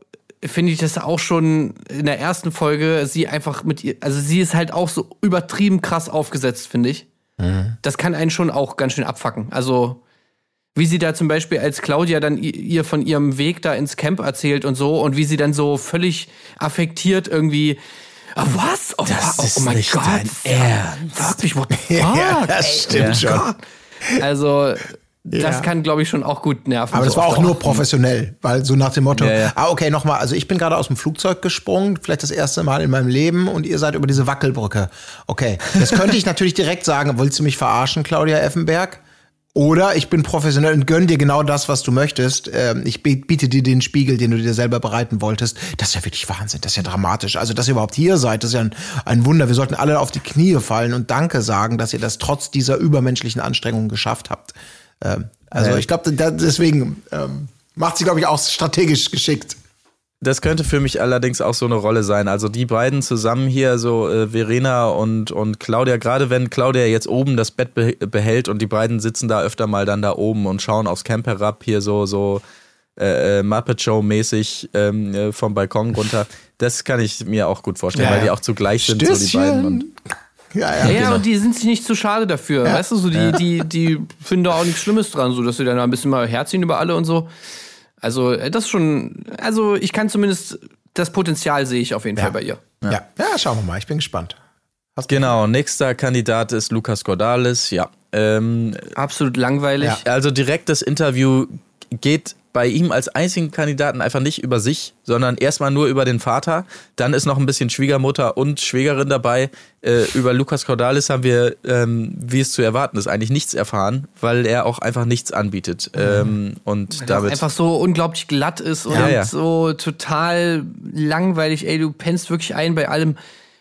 finde ich das auch schon in der ersten Folge sie einfach mit ihr, also sie ist halt auch so übertrieben krass aufgesetzt, finde ich. Das kann einen schon auch ganz schön abfacken. Also wie sie da zum Beispiel als Claudia dann ihr von ihrem Weg da ins Camp erzählt und so und wie sie dann so völlig affektiert irgendwie Ah, was? Oh, Das ist oh mein Gott. dein Ernst. Wirklich, what the fuck? Ja, das ey, stimmt oh schon. Gott. Also, das Ja. kann, glaube ich, schon auch gut nerven. Aber das so war auch nur professionell, weil so nach dem Motto, Ja, ja. ah, okay, nochmal, also ich bin gerade aus dem Flugzeug gesprungen, vielleicht das erste Mal in meinem Leben und ihr seid über diese Wackelbrücke. Okay, das könnte ich natürlich direkt sagen, willst du mich verarschen, Claudia Effenberg? Oder ich bin professionell und gönn dir genau das, was du möchtest. Ähm, Ich bi- biete dir den Spiegel, den du dir selber bereiten wolltest. Das ist ja wirklich Wahnsinn, das ist ja dramatisch. Also, dass ihr überhaupt hier seid, das ist ja ein, ein Wunder. Wir sollten alle auf die Knie fallen und Danke sagen, dass ihr das trotz dieser übermenschlichen Anstrengungen geschafft habt. Ähm, Also Ja. ich glaube, deswegen ähm, macht sie, glaube ich, auch strategisch geschickt. Das könnte für mich allerdings auch so eine Rolle sein. Also die beiden zusammen hier, so äh, Verena und, und Claudia, gerade wenn Claudia jetzt oben das Bett be behält und die beiden sitzen da öfter mal dann da oben und schauen aufs Camp herab, hier so, so äh, äh, Muppet Show-mäßig ähm, äh, vom Balkon runter. Das kann ich mir auch gut vorstellen, Ja, weil die auch zugleich sind, so die beiden. Und Ja, Ja, ja. ja, genau. und die sind sich nicht zu schade dafür. Weißt du, so die, die, die finden da auch nichts Schlimmes dran, so dass sie dann ein bisschen mal herziehen über alle und so. Also, äh, das ist schon, also ich kann zumindest, das Potenzial sehe ich auf jeden Fall bei ihr. Ja. ja, schauen wir mal. Ich bin gespannt. genau, nächster Kandidat ist Lukas Cordalis, ja. Ähm, Absolut langweilig. Ja. Also direkt das Interview geht bei ihm als einzigen Kandidaten einfach nicht über sich, sondern erstmal nur über den Vater. Dann ist noch ein bisschen Schwiegermutter und Schwägerin dabei. Äh, über Lukas Cordalis haben wir, ähm, wie es zu erwarten ist, eigentlich nichts erfahren, weil er auch einfach nichts anbietet. Ähm, und auch damit. einfach so unglaublich glatt ist und Ja, ja. so total langweilig. Ey, du pennst wirklich ein bei allem.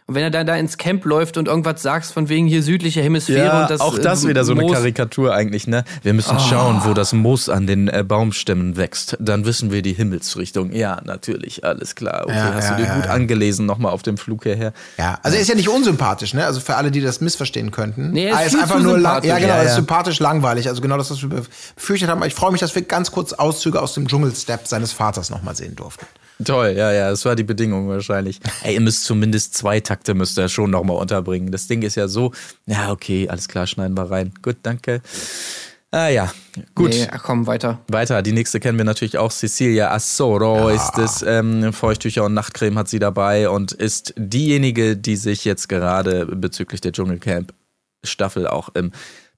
Und wenn er dann da ins Camp läuft und irgendwas sagst von wegen hier südliche Hemisphäre ja, und das auch das äh, wieder so eine Moos- Karikatur eigentlich, ne? Wir müssen schauen, wo das Moos an den äh, Baumstämmen wächst. Dann wissen wir die Himmelsrichtung. Ja, natürlich, alles klar. Okay, Ja, hast ja, du dir ja, gut ja. angelesen nochmal auf dem Flug hierher. Ja, also er ist ja nicht unsympathisch, ne? Also für alle, die das missverstehen könnten. Nee, er ist Ah, viel zu lang, sympathisch. ja genau, Ja, er ist sympathisch langweilig. Also genau das, was wir befürchtet haben. Ich freue mich, dass wir ganz kurz Auszüge aus dem Dschungelstep seines Vaters nochmal sehen durften. Toll, ja, ja, das war die Bedingung wahrscheinlich. Ey, ihr müsst zumindest zwei Takte müsst ihr schon nochmal unterbringen. Das Ding ist ja so, ja, okay, alles klar, schneiden wir rein. Gut, danke. Ah ja, gut. Nee, komm, weiter. Weiter, die nächste kennen wir natürlich auch. Cecilia Assoro ist es. Ähm, Feuchttücher und Nachtcreme hat sie dabei und ist diejenige, die sich jetzt gerade bezüglich der Dschungelcamp-Staffel auch im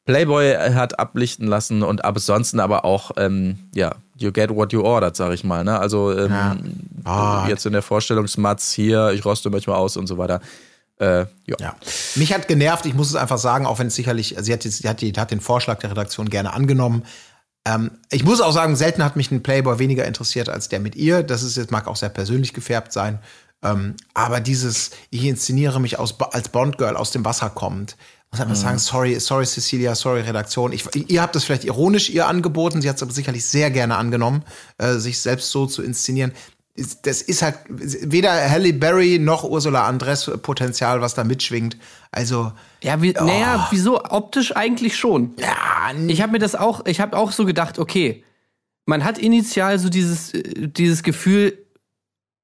Playboy hat ablichten lassen und ansonsten aber auch, ähm, ja, you get what you ordered, sag ich mal. Ne? Also ähm, Ah. jetzt in der Vorstellungsmatz hier, ich roste manchmal aus und so weiter. Äh, ja. Ja. Mich hat genervt, ich muss es einfach sagen, auch wenn es sicherlich, sie hat, sie hat, die, hat den Vorschlag der Redaktion gerne angenommen. Ähm, ich muss auch sagen, selten hat mich ein Playboy weniger interessiert als der mit ihr. Das ist jetzt, mag auch sehr persönlich gefärbt sein. Ähm, aber dieses, ich inszeniere mich aus, als Bond-Girl aus dem Wasser kommend. Muss einfach sagen, sorry, sorry Cecilia, sorry Redaktion. Ich, ihr habt es vielleicht ironisch ihr angeboten, sie hat es aber sicherlich sehr gerne angenommen, äh, sich selbst so zu inszenieren. Das ist halt weder Halle Berry noch Ursula Andres Potenzial, was da mitschwingt. Also, Ja, wie, naja, wieso? Optisch eigentlich schon. ja, Ich habe mir das auch, ich habe auch so gedacht, okay, man hat initial so dieses, äh, dieses Gefühl,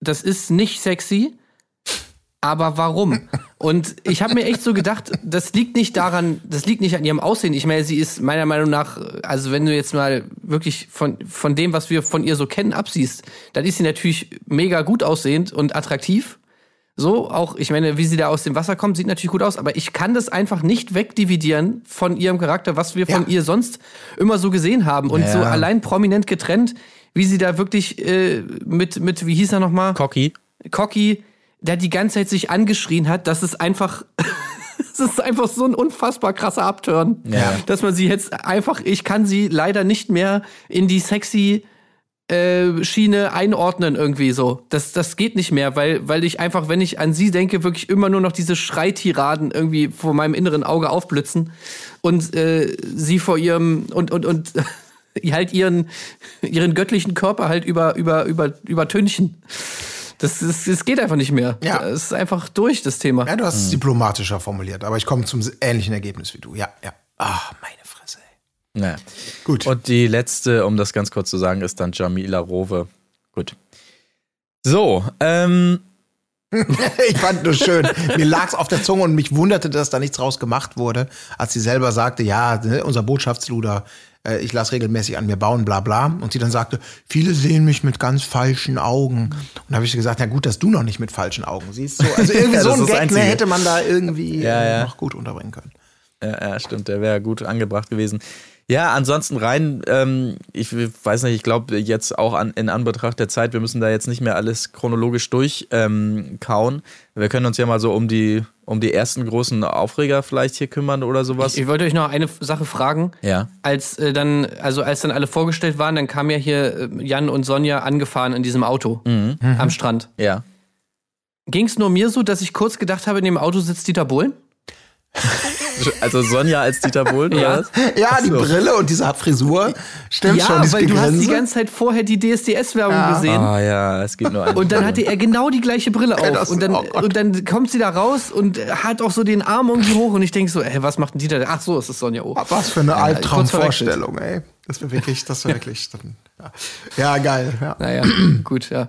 das ist nicht sexy, aber warum? Und ich habe mir echt so gedacht, das liegt nicht daran, das liegt nicht an ihrem Aussehen. Ich meine, sie ist meiner Meinung nach, also wenn du jetzt mal wirklich von, von dem, was wir von ihr so kennen, absiehst, dann ist sie natürlich mega gut aussehend und attraktiv. So, auch, ich meine, wie sie da aus dem Wasser kommt, sieht natürlich gut aus, aber ich kann das einfach nicht wegdividieren von ihrem Charakter, was wir von Ja. ihr sonst immer so gesehen haben. Und Ja. so allein prominent getrennt, wie sie da wirklich äh, mit, mit, wie hieß er nochmal? Cocky. Cocky, der die ganze Zeit sich angeschrien hat, dass es einfach. Es ist einfach so ein unfassbar krasser Abturn, Ja. dass man sie jetzt einfach, ich kann sie leider nicht mehr in die sexy äh, Schiene einordnen irgendwie so. Das, das geht nicht mehr, weil, weil ich einfach, wenn ich an sie denke, wirklich immer nur noch diese Schreitiraden irgendwie vor meinem inneren Auge aufblitzen und äh, sie vor ihrem und und und halt ihren ihren göttlichen Körper halt über über über übertünchen. Das, das, das geht einfach nicht mehr. Ja. Das ist einfach durch, das Thema. Ja, du hast es diplomatischer formuliert, aber ich komme zum ähnlichen Ergebnis wie du. Ja, ja. Ah, meine Fresse. ey. Naja. Gut. Und die letzte, um das ganz kurz zu sagen, ist dann Jamila Rowe. Gut. So, ähm, ich fand nur schön. Mir lag's auf der Zunge und mich wunderte, dass da nichts draus gemacht wurde, als sie selber sagte, ja, ne, unser Botschaftsluder, äh, ich lasse regelmäßig an mir bauen, bla bla. Und sie dann sagte, viele sehen mich mit ganz falschen Augen. Und da habe ich gesagt, na gut, dass du noch nicht mit falschen Augen siehst. So, also irgendwie Ja, so ein Gag ne, Einzige. hätte man da irgendwie Ja, ja. noch gut unterbringen können. Ja, ja, stimmt, der wäre gut angebracht gewesen. Ja, ansonsten rein, ähm, ich weiß nicht, ich glaube jetzt auch an, in Anbetracht der Zeit, wir müssen da jetzt nicht mehr alles chronologisch durchkauen. Ähm, wir können uns ja mal so um die, um die ersten großen Aufreger vielleicht hier kümmern oder sowas. Ich wollte euch noch eine Sache fragen. Ja. Als äh, dann, also als dann alle vorgestellt waren, dann kam ja hier äh, Jan und Sonja angefahren in diesem Auto am Strand. ja. Ging es nur mir so, dass ich kurz gedacht habe, in dem Auto sitzt Dieter Bohlen? Also Sonja als Dieter Bohlen, Ja. oder was? Ja, die Brille und diese Frisur. Stimmt schon, ja, dieses weil du hast die Gegrinse. ganze Zeit vorher die DSDS-Werbung gesehen. Ah ja, es gibt nur einen. Und dann hatte er genau die gleiche Brille auf. Und dann, oh und dann kommt sie da raus und hat auch so den Arm irgendwie hoch. Und ich denke so, ey, was macht denn Dieter? Ach so, es ist Sonja O. Was für eine Ja. Albtraumvorstellung, ey. Das wäre wirklich, das wäre wirklich. Dann, ja. ja, geil. Ja. Naja, gut, ja.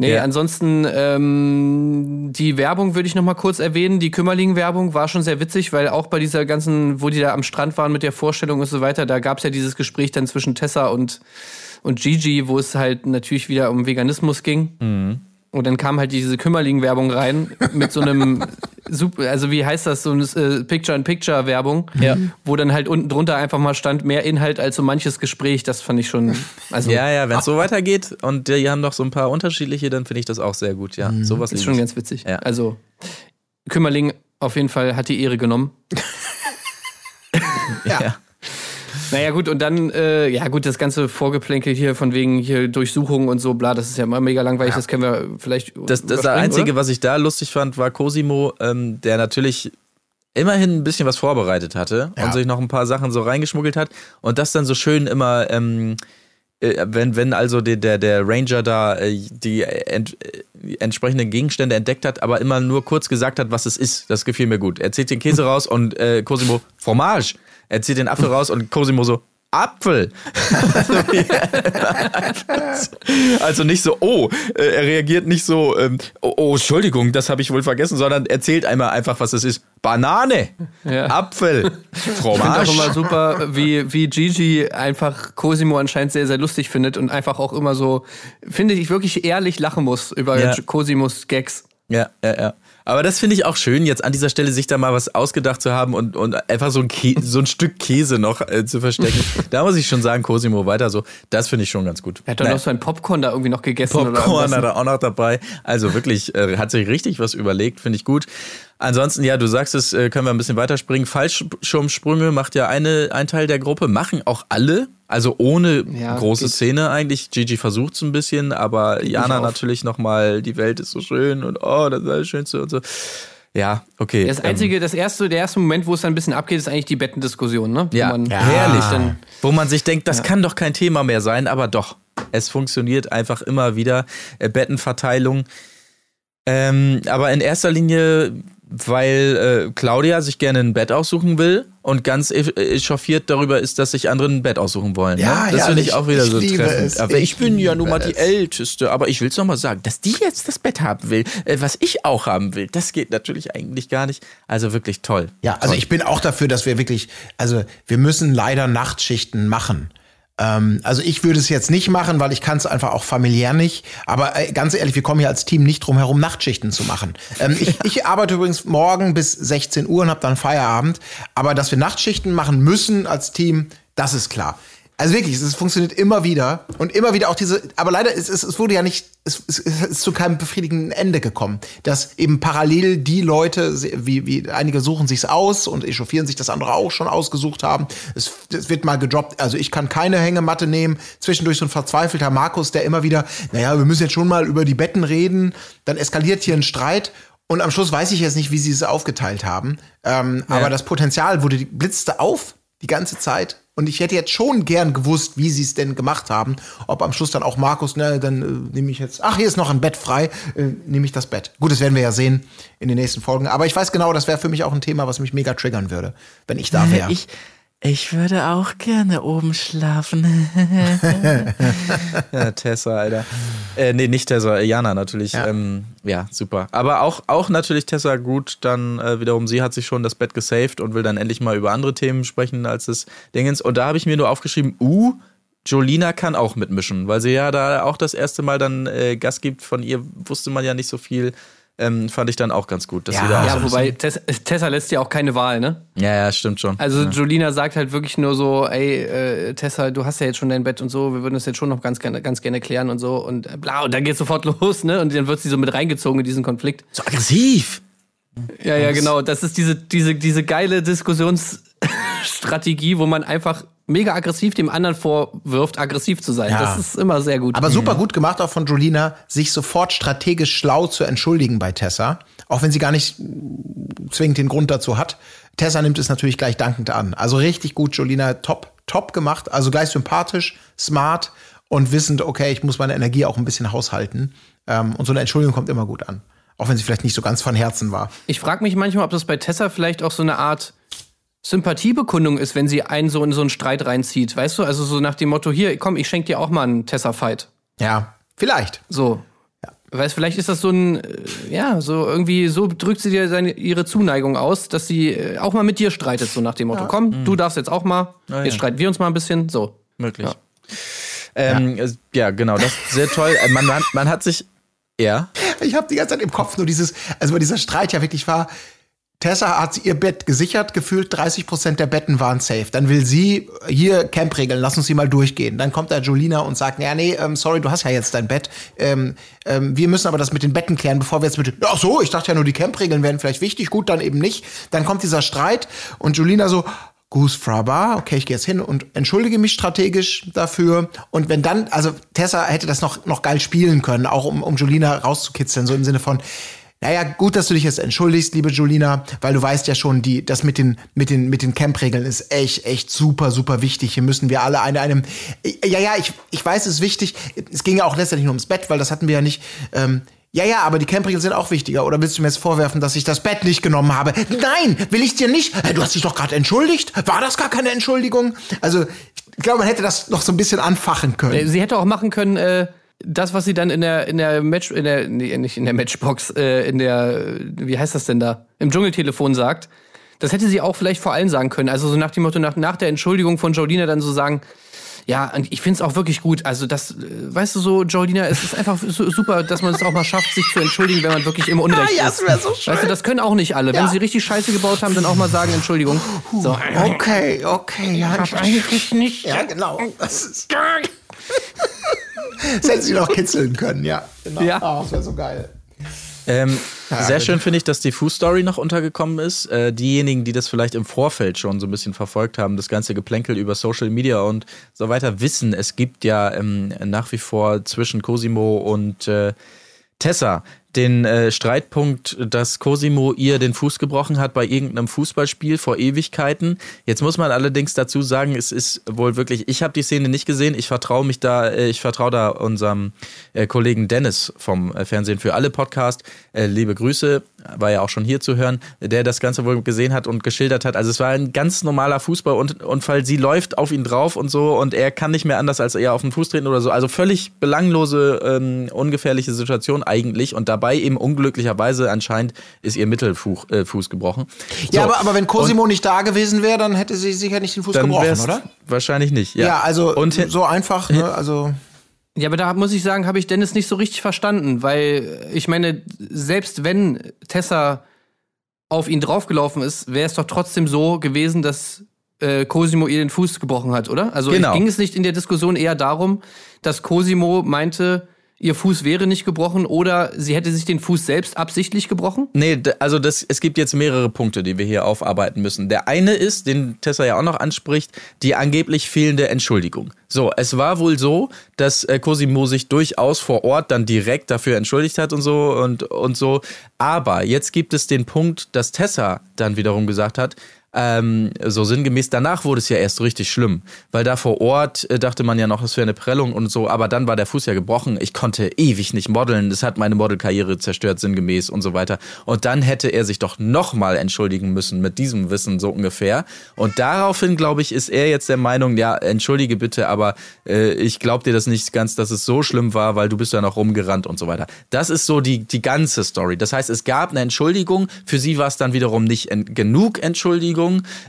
Nee. Ja. ansonsten ähm, die Werbung würde ich noch mal kurz erwähnen. Die Kümmerling-Werbung war schon sehr witzig, weil auch bei dieser ganzen, wo die da am Strand waren mit der Vorstellung und so weiter, da gab es ja dieses Gespräch dann zwischen Tessa und, und Gigi, wo es halt natürlich wieder um Veganismus ging. Mhm. Und dann kam halt diese Kümmerling-Werbung rein mit so einem, super, also wie heißt das, so eine äh, Picture-in-Picture-Werbung, Ja. wo dann halt unten drunter einfach mal stand, mehr Inhalt als so manches Gespräch. Das fand ich schon, also Ja, ja, wenn es so weitergeht und die haben noch so ein paar unterschiedliche, dann finde ich das auch sehr gut. Ja, sowas Ist schon ganz witzig. Ja. Also, Kümmerling auf jeden Fall hat die Ehre genommen. Ja. Naja, gut, und dann, äh, ja, gut, das ganze Vorgeplänkel hier von wegen hier Durchsuchungen und so, bla, das ist ja immer mega langweilig, das können wir vielleicht. Das, das überspringen, Einzige, oder? was ich da lustig fand, war Cosimo, ähm, der natürlich immerhin ein bisschen was vorbereitet hatte Ja. und sich noch ein paar Sachen so reingeschmuggelt hat und das dann so schön immer, ähm, äh, wenn, wenn also der, der, der Ranger da äh, die ent, äh, entsprechenden Gegenstände entdeckt hat, aber immer nur kurz gesagt hat, was es ist. Das gefiel mir gut. Er zieht den Käse raus und äh, Cosimo, Fromage. Er zieht den Apfel raus und Cosimo so, Apfel. Also nicht so, oh, äh, er reagiert nicht so, ähm, oh, oh, Entschuldigung, das habe ich wohl vergessen, sondern erzählt einmal einfach, was es ist. Banane, Ja. Apfel, Ich finde auch Fromage. immer super, wie, wie Gigi einfach Cosimo anscheinend sehr, sehr lustig findet und einfach auch immer so, finde ich, wirklich ehrlich lachen muss über Ja. Cosimos Gags. Ja, ja, ja. Aber das finde ich auch schön, jetzt an dieser Stelle sich da mal was ausgedacht zu haben und, und einfach so ein, so ein Stück Käse noch äh, zu verstecken. da muss ich schon sagen, Cosimo weiter so. Das finde ich schon ganz gut. Er hat doch noch so ein Popcorn da irgendwie noch gegessen Popcorn hat er auch noch dabei. Also wirklich, äh, hat sich richtig was überlegt, finde ich gut. Ansonsten, ja, du sagst es, äh, können wir ein bisschen weiterspringen. Fallschirmsprünge macht ja eine, ein Teil der Gruppe, machen auch alle. Also ohne Ja, große geht. Szene eigentlich. Gigi versucht es ein bisschen, aber Jana auf. natürlich nochmal, die Welt ist so schön und oh, das ist das Schönste und so. Ja, okay. Das ähm, einzige, das erste, der erste Moment, wo es dann ein bisschen abgeht, ist eigentlich die Bettendiskussion, ne? Wo Ja, man herrlich. Dann, Wo man sich denkt, das kann doch kein Thema mehr sein, aber doch. Es funktioniert einfach immer wieder. Äh, Bettenverteilung. Ähm, aber in erster Linie, weil äh, Claudia sich gerne ein Bett aussuchen will und ganz e- echauffiert darüber ist, dass sich andere ein Bett aussuchen wollen. Ja, ne? Das ja, finde ich ich- auch wieder ich so liebe treffend. es. Aber ich, Ich bin ja nun mal die es. Älteste. Aber ich will es nochmal sagen, dass die jetzt das Bett haben will, äh, was ich auch haben will, das geht natürlich eigentlich gar nicht. Also wirklich toll. Ja, also ich bin auch dafür, dass wir wirklich, also wir müssen leider Nachtschichten machen. Ähm, also ich würde es jetzt nicht machen, weil ich kann es einfach auch familiär nicht. Aber äh, ganz ehrlich, wir kommen hier als Team nicht drum herum, Nachtschichten zu machen. Ähm, ich, ich arbeite übrigens morgen bis 16 Uhr und habe dann Feierabend. Aber dass wir Nachtschichten machen müssen als Team, das ist klar. Also wirklich, es, funktioniert immer wieder und immer wieder auch diese, aber leider, es, es, es wurde ja nicht, es, es, ist zu keinem befriedigenden Ende gekommen, dass eben parallel die Leute, wie, wie einige suchen sich's aus und echauffieren sich, dass andere auch schon ausgesucht haben. Es, es wird mal gedroppt, also ich kann keine Hängematte nehmen, zwischendurch so ein verzweifelter Markus, der immer wieder, naja, wir müssen jetzt schon mal über die Betten reden, dann eskaliert hier ein Streit und am Schluss weiß ich jetzt nicht, wie sie es aufgeteilt haben, ähm, aber das Potenzial wurde, blitzte auf die ganze Zeit. Und ich hätte jetzt schon gern gewusst, wie sie es denn gemacht haben. Ob am Schluss dann auch Markus, ne, dann äh, nehme ich jetzt, ach, hier ist noch ein Bett frei, äh, nehme ich das Bett. Gut, das werden wir ja sehen in den nächsten Folgen. Aber ich weiß genau, das wäre für mich auch ein Thema, was mich mega triggern würde, wenn ich da wäre. Ich, ich würde auch gerne oben schlafen. ja, Tessa, Alter. Äh, nee, nicht Tessa, äh, Jana natürlich. Ja, ähm, ja super. Aber auch, auch natürlich Tessa gut, dann äh, wiederum, sie hat sich schon das Bett gesaved und will dann endlich mal über andere Themen sprechen als das Dingens. Und da habe ich mir nur aufgeschrieben, uh, Jolina kann auch mitmischen, weil sie ja da auch das erste Mal dann äh, Gas gibt. Von ihr wusste man ja nicht so viel ähm, fand ich dann auch ganz gut. Dass ja, sie da ja so wobei Tessa, Tessa lässt ja auch keine Wahl, ne? Ja, ja, stimmt schon. Also ja. Jolina sagt halt wirklich nur so, ey, äh, Tessa, du hast ja jetzt schon dein Bett und so, wir würden das jetzt schon noch ganz gerne, ganz gerne klären und so und äh, bla, und dann geht's sofort los, ne? Und dann wird sie so mit reingezogen in diesen Konflikt. So aggressiv! Ja, ja, genau. Das ist diese, diese, diese geile Diskussionsstrategie, wo man einfach mega aggressiv dem anderen vorwirft, aggressiv zu sein. Ja. Das ist immer sehr gut. Aber super gut gemacht auch von Jolina, sich sofort strategisch schlau zu entschuldigen bei Tessa, auch wenn sie gar nicht zwingend den Grund dazu hat. Tessa nimmt es natürlich gleich dankend an. Also richtig gut, Jolina, top, top gemacht. Also gleich sympathisch, smart und wissend, okay, ich muss meine Energie auch ein bisschen haushalten. Ähm, und so eine Entschuldigung kommt immer gut an. Auch wenn sie vielleicht nicht so ganz von Herzen war. Ich frage mich manchmal, ob das bei Tessa vielleicht auch so eine Art Sympathiebekundung ist, wenn sie einen so in so einen Streit reinzieht. Weißt du, also so nach dem Motto, hier, komm, ich schenke dir auch mal einen Tessa-Fight. Ja, vielleicht. So. Ja. Weißt vielleicht ist das so ein, äh, ja, so irgendwie, so drückt sie dir seine, ihre Zuneigung aus, dass sie äh, auch mal mit dir streitet, so nach dem Motto, ja. komm, mhm. du darfst jetzt auch mal, ah, jetzt streiten wir uns mal ein bisschen, so. Möglich. Ja, ähm, ja. ja genau, das ist sehr toll. Äh, man, man, man hat sich, ja. Ich habe die ganze Zeit im Kopf nur dieses, also weil dieser Streit ja wirklich war, Tessa hat ihr Bett gesichert, gefühlt 30 Prozent der Betten waren safe. Dann will sie hier Camp-Regeln, lass uns sie mal durchgehen. Dann kommt da Jolina und sagt, ja, nee, ähm, sorry, du hast ja jetzt dein Bett. Ähm, ähm, wir müssen aber das mit den Betten klären, bevor wir jetzt mit, ach so, ich dachte ja nur, die Camp-Regeln wären vielleicht wichtig, gut, dann eben nicht. Dann kommt dieser Streit und Jolina so, Goose Fraba, okay, ich gehe jetzt hin und entschuldige mich strategisch dafür. Und wenn dann, also Tessa hätte das noch, noch geil spielen können, auch um, um Jolina rauszukitzeln, so im Sinne von, naja, gut, dass du dich jetzt entschuldigst, liebe Julina, weil du weißt ja schon, die, das mit den, mit den, mit den Camp-Regeln ist echt, echt super, super wichtig. Hier müssen wir alle eine, einem, ja, ja, ich, ich weiß, es ist wichtig. Es ging ja auch letztendlich nur ums Bett, weil das hatten wir ja nicht, ähm, ja, ja, aber die Camp-Regeln sind auch wichtiger. Oder willst du mir jetzt vorwerfen, dass ich das Bett nicht genommen habe? Nein, will ich dir nicht. Du hast dich doch gerade entschuldigt. War das gar keine Entschuldigung? Also, ich glaube, man hätte das noch so ein bisschen anfachen können. Sie hätte auch machen können, äh, das, was sie dann in der, in der Match, in der, nee, nicht in der Matchbox, äh, in der, wie heißt das denn da? Im Dschungeltelefon sagt, das hätte sie auch vielleicht vor allen sagen können. Also so nach dem Motto, nach, nach der Entschuldigung von Jolina dann so sagen, ja, und ich finde es auch wirklich gut. Also das, äh, weißt du so, Jolina, es ist einfach so, super, dass man es auch mal schafft, sich zu entschuldigen, wenn man wirklich im Unrecht ja, ist. So schön. Weißt du, das können auch nicht alle. Ja. Wenn sie richtig Scheiße gebaut haben, dann auch mal sagen, Entschuldigung. So. Okay, okay, ja. Ich eigentlich nicht. Ja, genau. Das ist das hätten sie noch kitzeln können, ja. Genau. Ja. Oh, das wäre so geil. Ähm, ja, sehr schön finde ich, dass die Fußstory noch untergekommen ist. Äh, diejenigen, die das vielleicht im Vorfeld schon so ein bisschen verfolgt haben, das ganze Geplänkel über Social Media und so weiter, wissen, es gibt ja ähm, nach wie vor zwischen Cosimo und äh, Tessa den äh, Streitpunkt, dass Cosimo ihr den Fuß gebrochen hat bei irgendeinem Fußballspiel vor Ewigkeiten. Jetzt muss man allerdings dazu sagen, es ist wohl wirklich, ich habe die Szene nicht gesehen, ich vertraue mich da, äh, ich vertraue da unserem äh, Kollegen Dennis vom äh, Fernsehen für alle Podcast. Äh, liebe Grüße, war ja auch schon hier zu hören, der das Ganze wohl gesehen hat und geschildert hat. Also es war ein ganz normaler Fußballunfall. Sie läuft auf ihn drauf und so und er kann nicht mehr anders als eher auf den Fuß treten oder so. Also völlig belanglose, ähm, ungefährliche Situation eigentlich und da dabei eben unglücklicherweise anscheinend ist ihr Mittelfuß äh, Fuß gebrochen. Ja, aber, aber wenn Cosimo und nicht da gewesen wäre, dann hätte sie sicher nicht den Fuß gebrochen, oder? Wahrscheinlich nicht, ja. Ja, also und so einfach, ne? Also. Ja, aber da muss ich sagen, habe ich Dennis nicht so richtig verstanden, weil ich meine, selbst wenn Tessa auf ihn draufgelaufen ist, wäre es doch trotzdem so gewesen, dass äh, Cosimo ihr den Fuß gebrochen hat, oder? Also Genau. ging es nicht in der Diskussion eher darum, dass Cosimo meinte, ihr Fuß wäre nicht gebrochen oder sie hätte sich den Fuß selbst absichtlich gebrochen? Nee, also das, es gibt jetzt mehrere Punkte, die wir hier aufarbeiten müssen. Der eine ist, den Tessa ja auch noch anspricht, die angeblich fehlende Entschuldigung. So, es war wohl so, dass äh, Cosimo sich durchaus vor Ort dann direkt dafür entschuldigt hat und so und, und so. Aber jetzt gibt es den Punkt, dass Tessa dann wiederum gesagt hat, ähm, so sinngemäß, danach wurde es ja erst richtig schlimm, weil da vor Ort äh, dachte man ja noch, es wäre eine Prellung und so, aber dann war der Fuß ja gebrochen. Ich konnte ewig nicht modeln, das hat meine Modelkarriere zerstört, sinngemäß und so weiter. Und dann hätte er sich doch nochmal entschuldigen müssen mit diesem Wissen so ungefähr. Und daraufhin, glaube ich, ist er jetzt der Meinung, ja, entschuldige bitte, aber äh, ich glaube dir das nicht ganz, dass es so schlimm war, weil du bist ja noch rumgerannt und so weiter. Das ist so die, die ganze Story. Das heißt, es gab eine Entschuldigung, für sie war es dann wiederum nicht en genug Entschuldigung.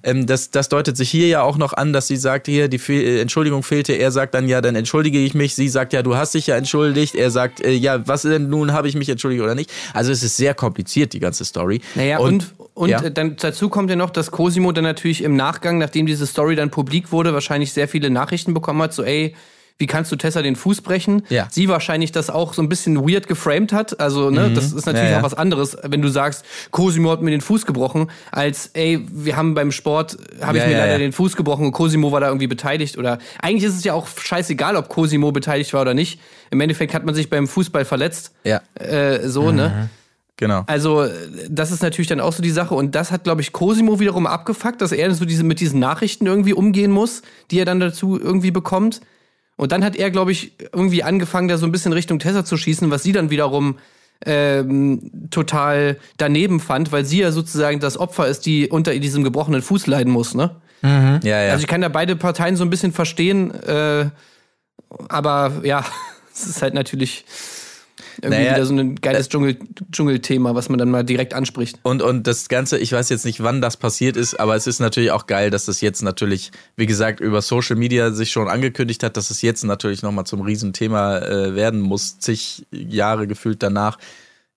Ähm, das, das deutet sich hier ja auch noch an, dass sie sagt, hier, die Fe äh, Entschuldigung fehlte. Er sagt dann, ja, dann entschuldige ich mich. Sie sagt, ja, du hast dich ja entschuldigt. Er sagt, äh, ja, was denn nun, habe ich mich entschuldigt oder nicht? Also es ist sehr kompliziert, die ganze Story. Naja, und, und, ja. äh, dann dazu kommt ja noch, dass Cosimo dann natürlich im Nachgang, nachdem diese Story dann publik wurde, wahrscheinlich sehr viele Nachrichten bekommen hat, so ey, wie kannst du Tessa den Fuß brechen? Ja. Sie wahrscheinlich das auch so ein bisschen weird geframed hat. Also, ne, das ist natürlich Mhm. Ja, ja. auch was anderes, wenn du sagst, Cosimo hat mir den Fuß gebrochen, als ey, wir haben beim Sport, habe ich mir leider den Fuß gebrochen und Cosimo war da irgendwie beteiligt. Oder eigentlich ist es ja auch scheißegal, ob Cosimo beteiligt war oder nicht. Im Endeffekt hat man sich beim Fußball verletzt. Ja, Äh, so, ne? genau. Also, das ist natürlich dann auch so die Sache. Und das hat, glaube ich, Cosimo wiederum abgefuckt, dass er so diese, mit diesen Nachrichten irgendwie umgehen muss, die er dann dazu irgendwie bekommt. Und dann hat er, glaube ich, irgendwie angefangen, da so ein bisschen Richtung Tessa zu schießen, was sie dann wiederum ähm, total daneben fand, weil sie ja sozusagen das Opfer ist, die unter diesem gebrochenen Fuß leiden muss, ne? Ja, ja. Also ich kann da beide Parteien so ein bisschen verstehen, äh, aber ja, es ist halt natürlich irgendwie Naja, wieder so ein geiles Dschungel, Dschungelthema, was man dann mal direkt anspricht. Und, und das Ganze, ich weiß jetzt nicht, wann das passiert ist, aber es ist natürlich auch geil, dass das jetzt natürlich, wie gesagt, über Social Media sich schon angekündigt hat, dass es jetzt natürlich nochmal zum Riesenthema äh, werden muss, zig Jahre gefühlt danach.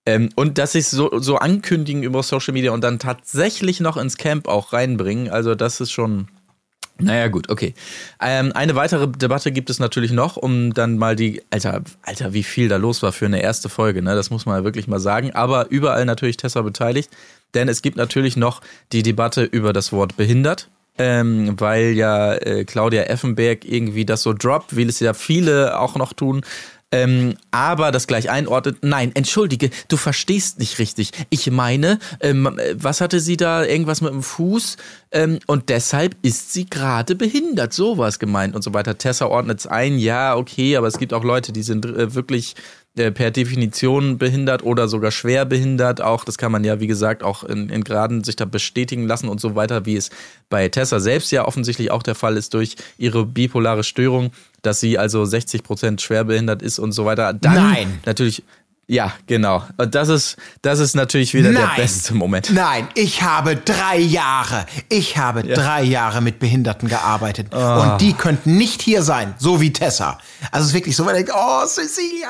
Ähm, und dass sie es so, so ankündigen über Social Media und dann tatsächlich noch ins Camp auch reinbringen, also das ist schon. Naja, gut, okay. Ähm, eine weitere Debatte gibt es natürlich noch, um dann mal die, Alter, Alter, wie viel da los war für eine erste Folge, ne? Das muss man ja wirklich mal sagen. Aber überall natürlich Tessa beteiligt, denn es gibt natürlich noch die Debatte über das Wort behindert. Ähm, weil ja äh, Claudia Effenberg irgendwie das so droppt, wie es ja viele auch noch tun. Ähm, aber das gleich einordnet. Nein, entschuldige, du verstehst nicht richtig. Ich meine, ähm, äh, was hatte sie da? Irgendwas mit dem Fuß? Ähm, und deshalb ist sie gerade behindert. So war es gemeint und so weiter. Tessa ordnet es ein, ja, okay, aber es gibt auch Leute, die sind äh, wirklich per Definition behindert oder sogar schwer behindert. Auch das kann man ja, wie gesagt, auch in, in Graden sich da bestätigen lassen und so weiter, wie es bei Tessa selbst ja offensichtlich auch der Fall ist durch ihre bipolare Störung, dass sie also 60 Prozent schwer behindert ist und so weiter. Dann Nein. Natürlich. Ja, genau. Und das ist, das ist natürlich wieder der Nein. beste Moment. Nein, ich habe drei Jahre, ich habe drei Jahre mit Behinderten gearbeitet. Ah. Und die könnten nicht hier sein, so wie Tessa. Also es ist wirklich so, man denkt, oh, Cecilia.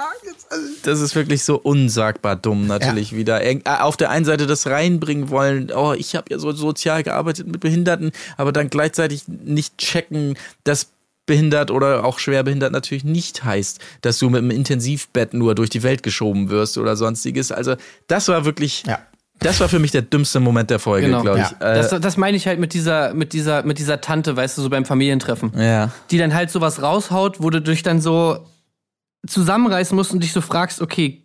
also Das ist wirklich so unsagbar dumm, natürlich wieder. Irg- äh, Auf der einen Seite das reinbringen wollen, oh, ich habe ja so sozial gearbeitet mit Behinderten, aber dann gleichzeitig nicht checken, dass behindert oder auch schwer behindert natürlich nicht heißt, dass du mit einem Intensivbett nur durch die Welt geschoben wirst oder sonstiges. Also das war wirklich, Ja. das war für mich der dümmste Moment der Folge, Genau. glaube ich. Ja. Äh, Das, das meine ich halt mit dieser, mit dieser, mit dieser Tante, weißt du, so beim Familientreffen. ja. Die dann halt sowas raushaut, wo du dich dann so zusammenreißen musst und dich so fragst, okay,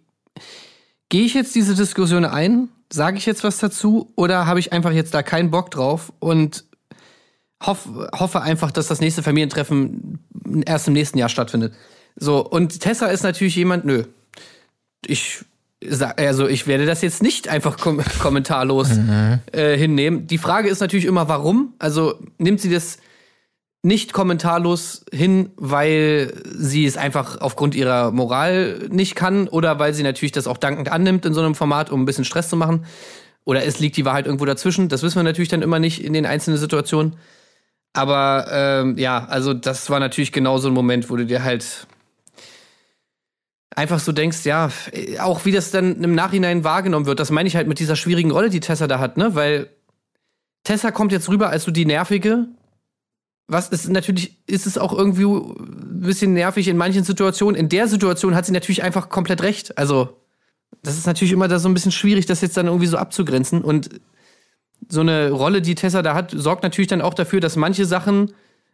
gehe ich jetzt diese Diskussion ein? Sage ich jetzt was dazu? Oder habe ich einfach jetzt da keinen Bock drauf und hoff, hoffe einfach, dass das nächste Familientreffen erst im nächsten Jahr stattfindet? So, und Tessa ist natürlich jemand, nö. Ich also ich werde das jetzt nicht einfach kom kommentarlos äh, hinnehmen. Die Frage ist natürlich immer, warum? Also nimmt sie das nicht kommentarlos hin, weil sie es einfach aufgrund ihrer Moral nicht kann oder weil sie natürlich das auch dankend annimmt in so einem Format, um ein bisschen Stress zu machen. Oder es liegt die Wahrheit irgendwo dazwischen. Das wissen wir natürlich dann immer nicht in den einzelnen Situationen. Aber ähm, ja, also das war natürlich genau so ein Moment, wo du dir halt einfach so denkst, ja, auch wie das dann im Nachhinein wahrgenommen wird. Das meine ich halt mit dieser schwierigen Rolle, die Tessa da hat, ne? Weil Tessa kommt jetzt rüber als so die nervige, was ist natürlich, ist es auch irgendwie ein bisschen nervig in manchen Situationen. In der Situation hat sie natürlich einfach komplett recht. Also, das ist natürlich immer da so ein bisschen schwierig, das jetzt dann irgendwie so abzugrenzen. Und so eine Rolle, die Tessa da hat, sorgt natürlich dann auch dafür, dass manche Sachen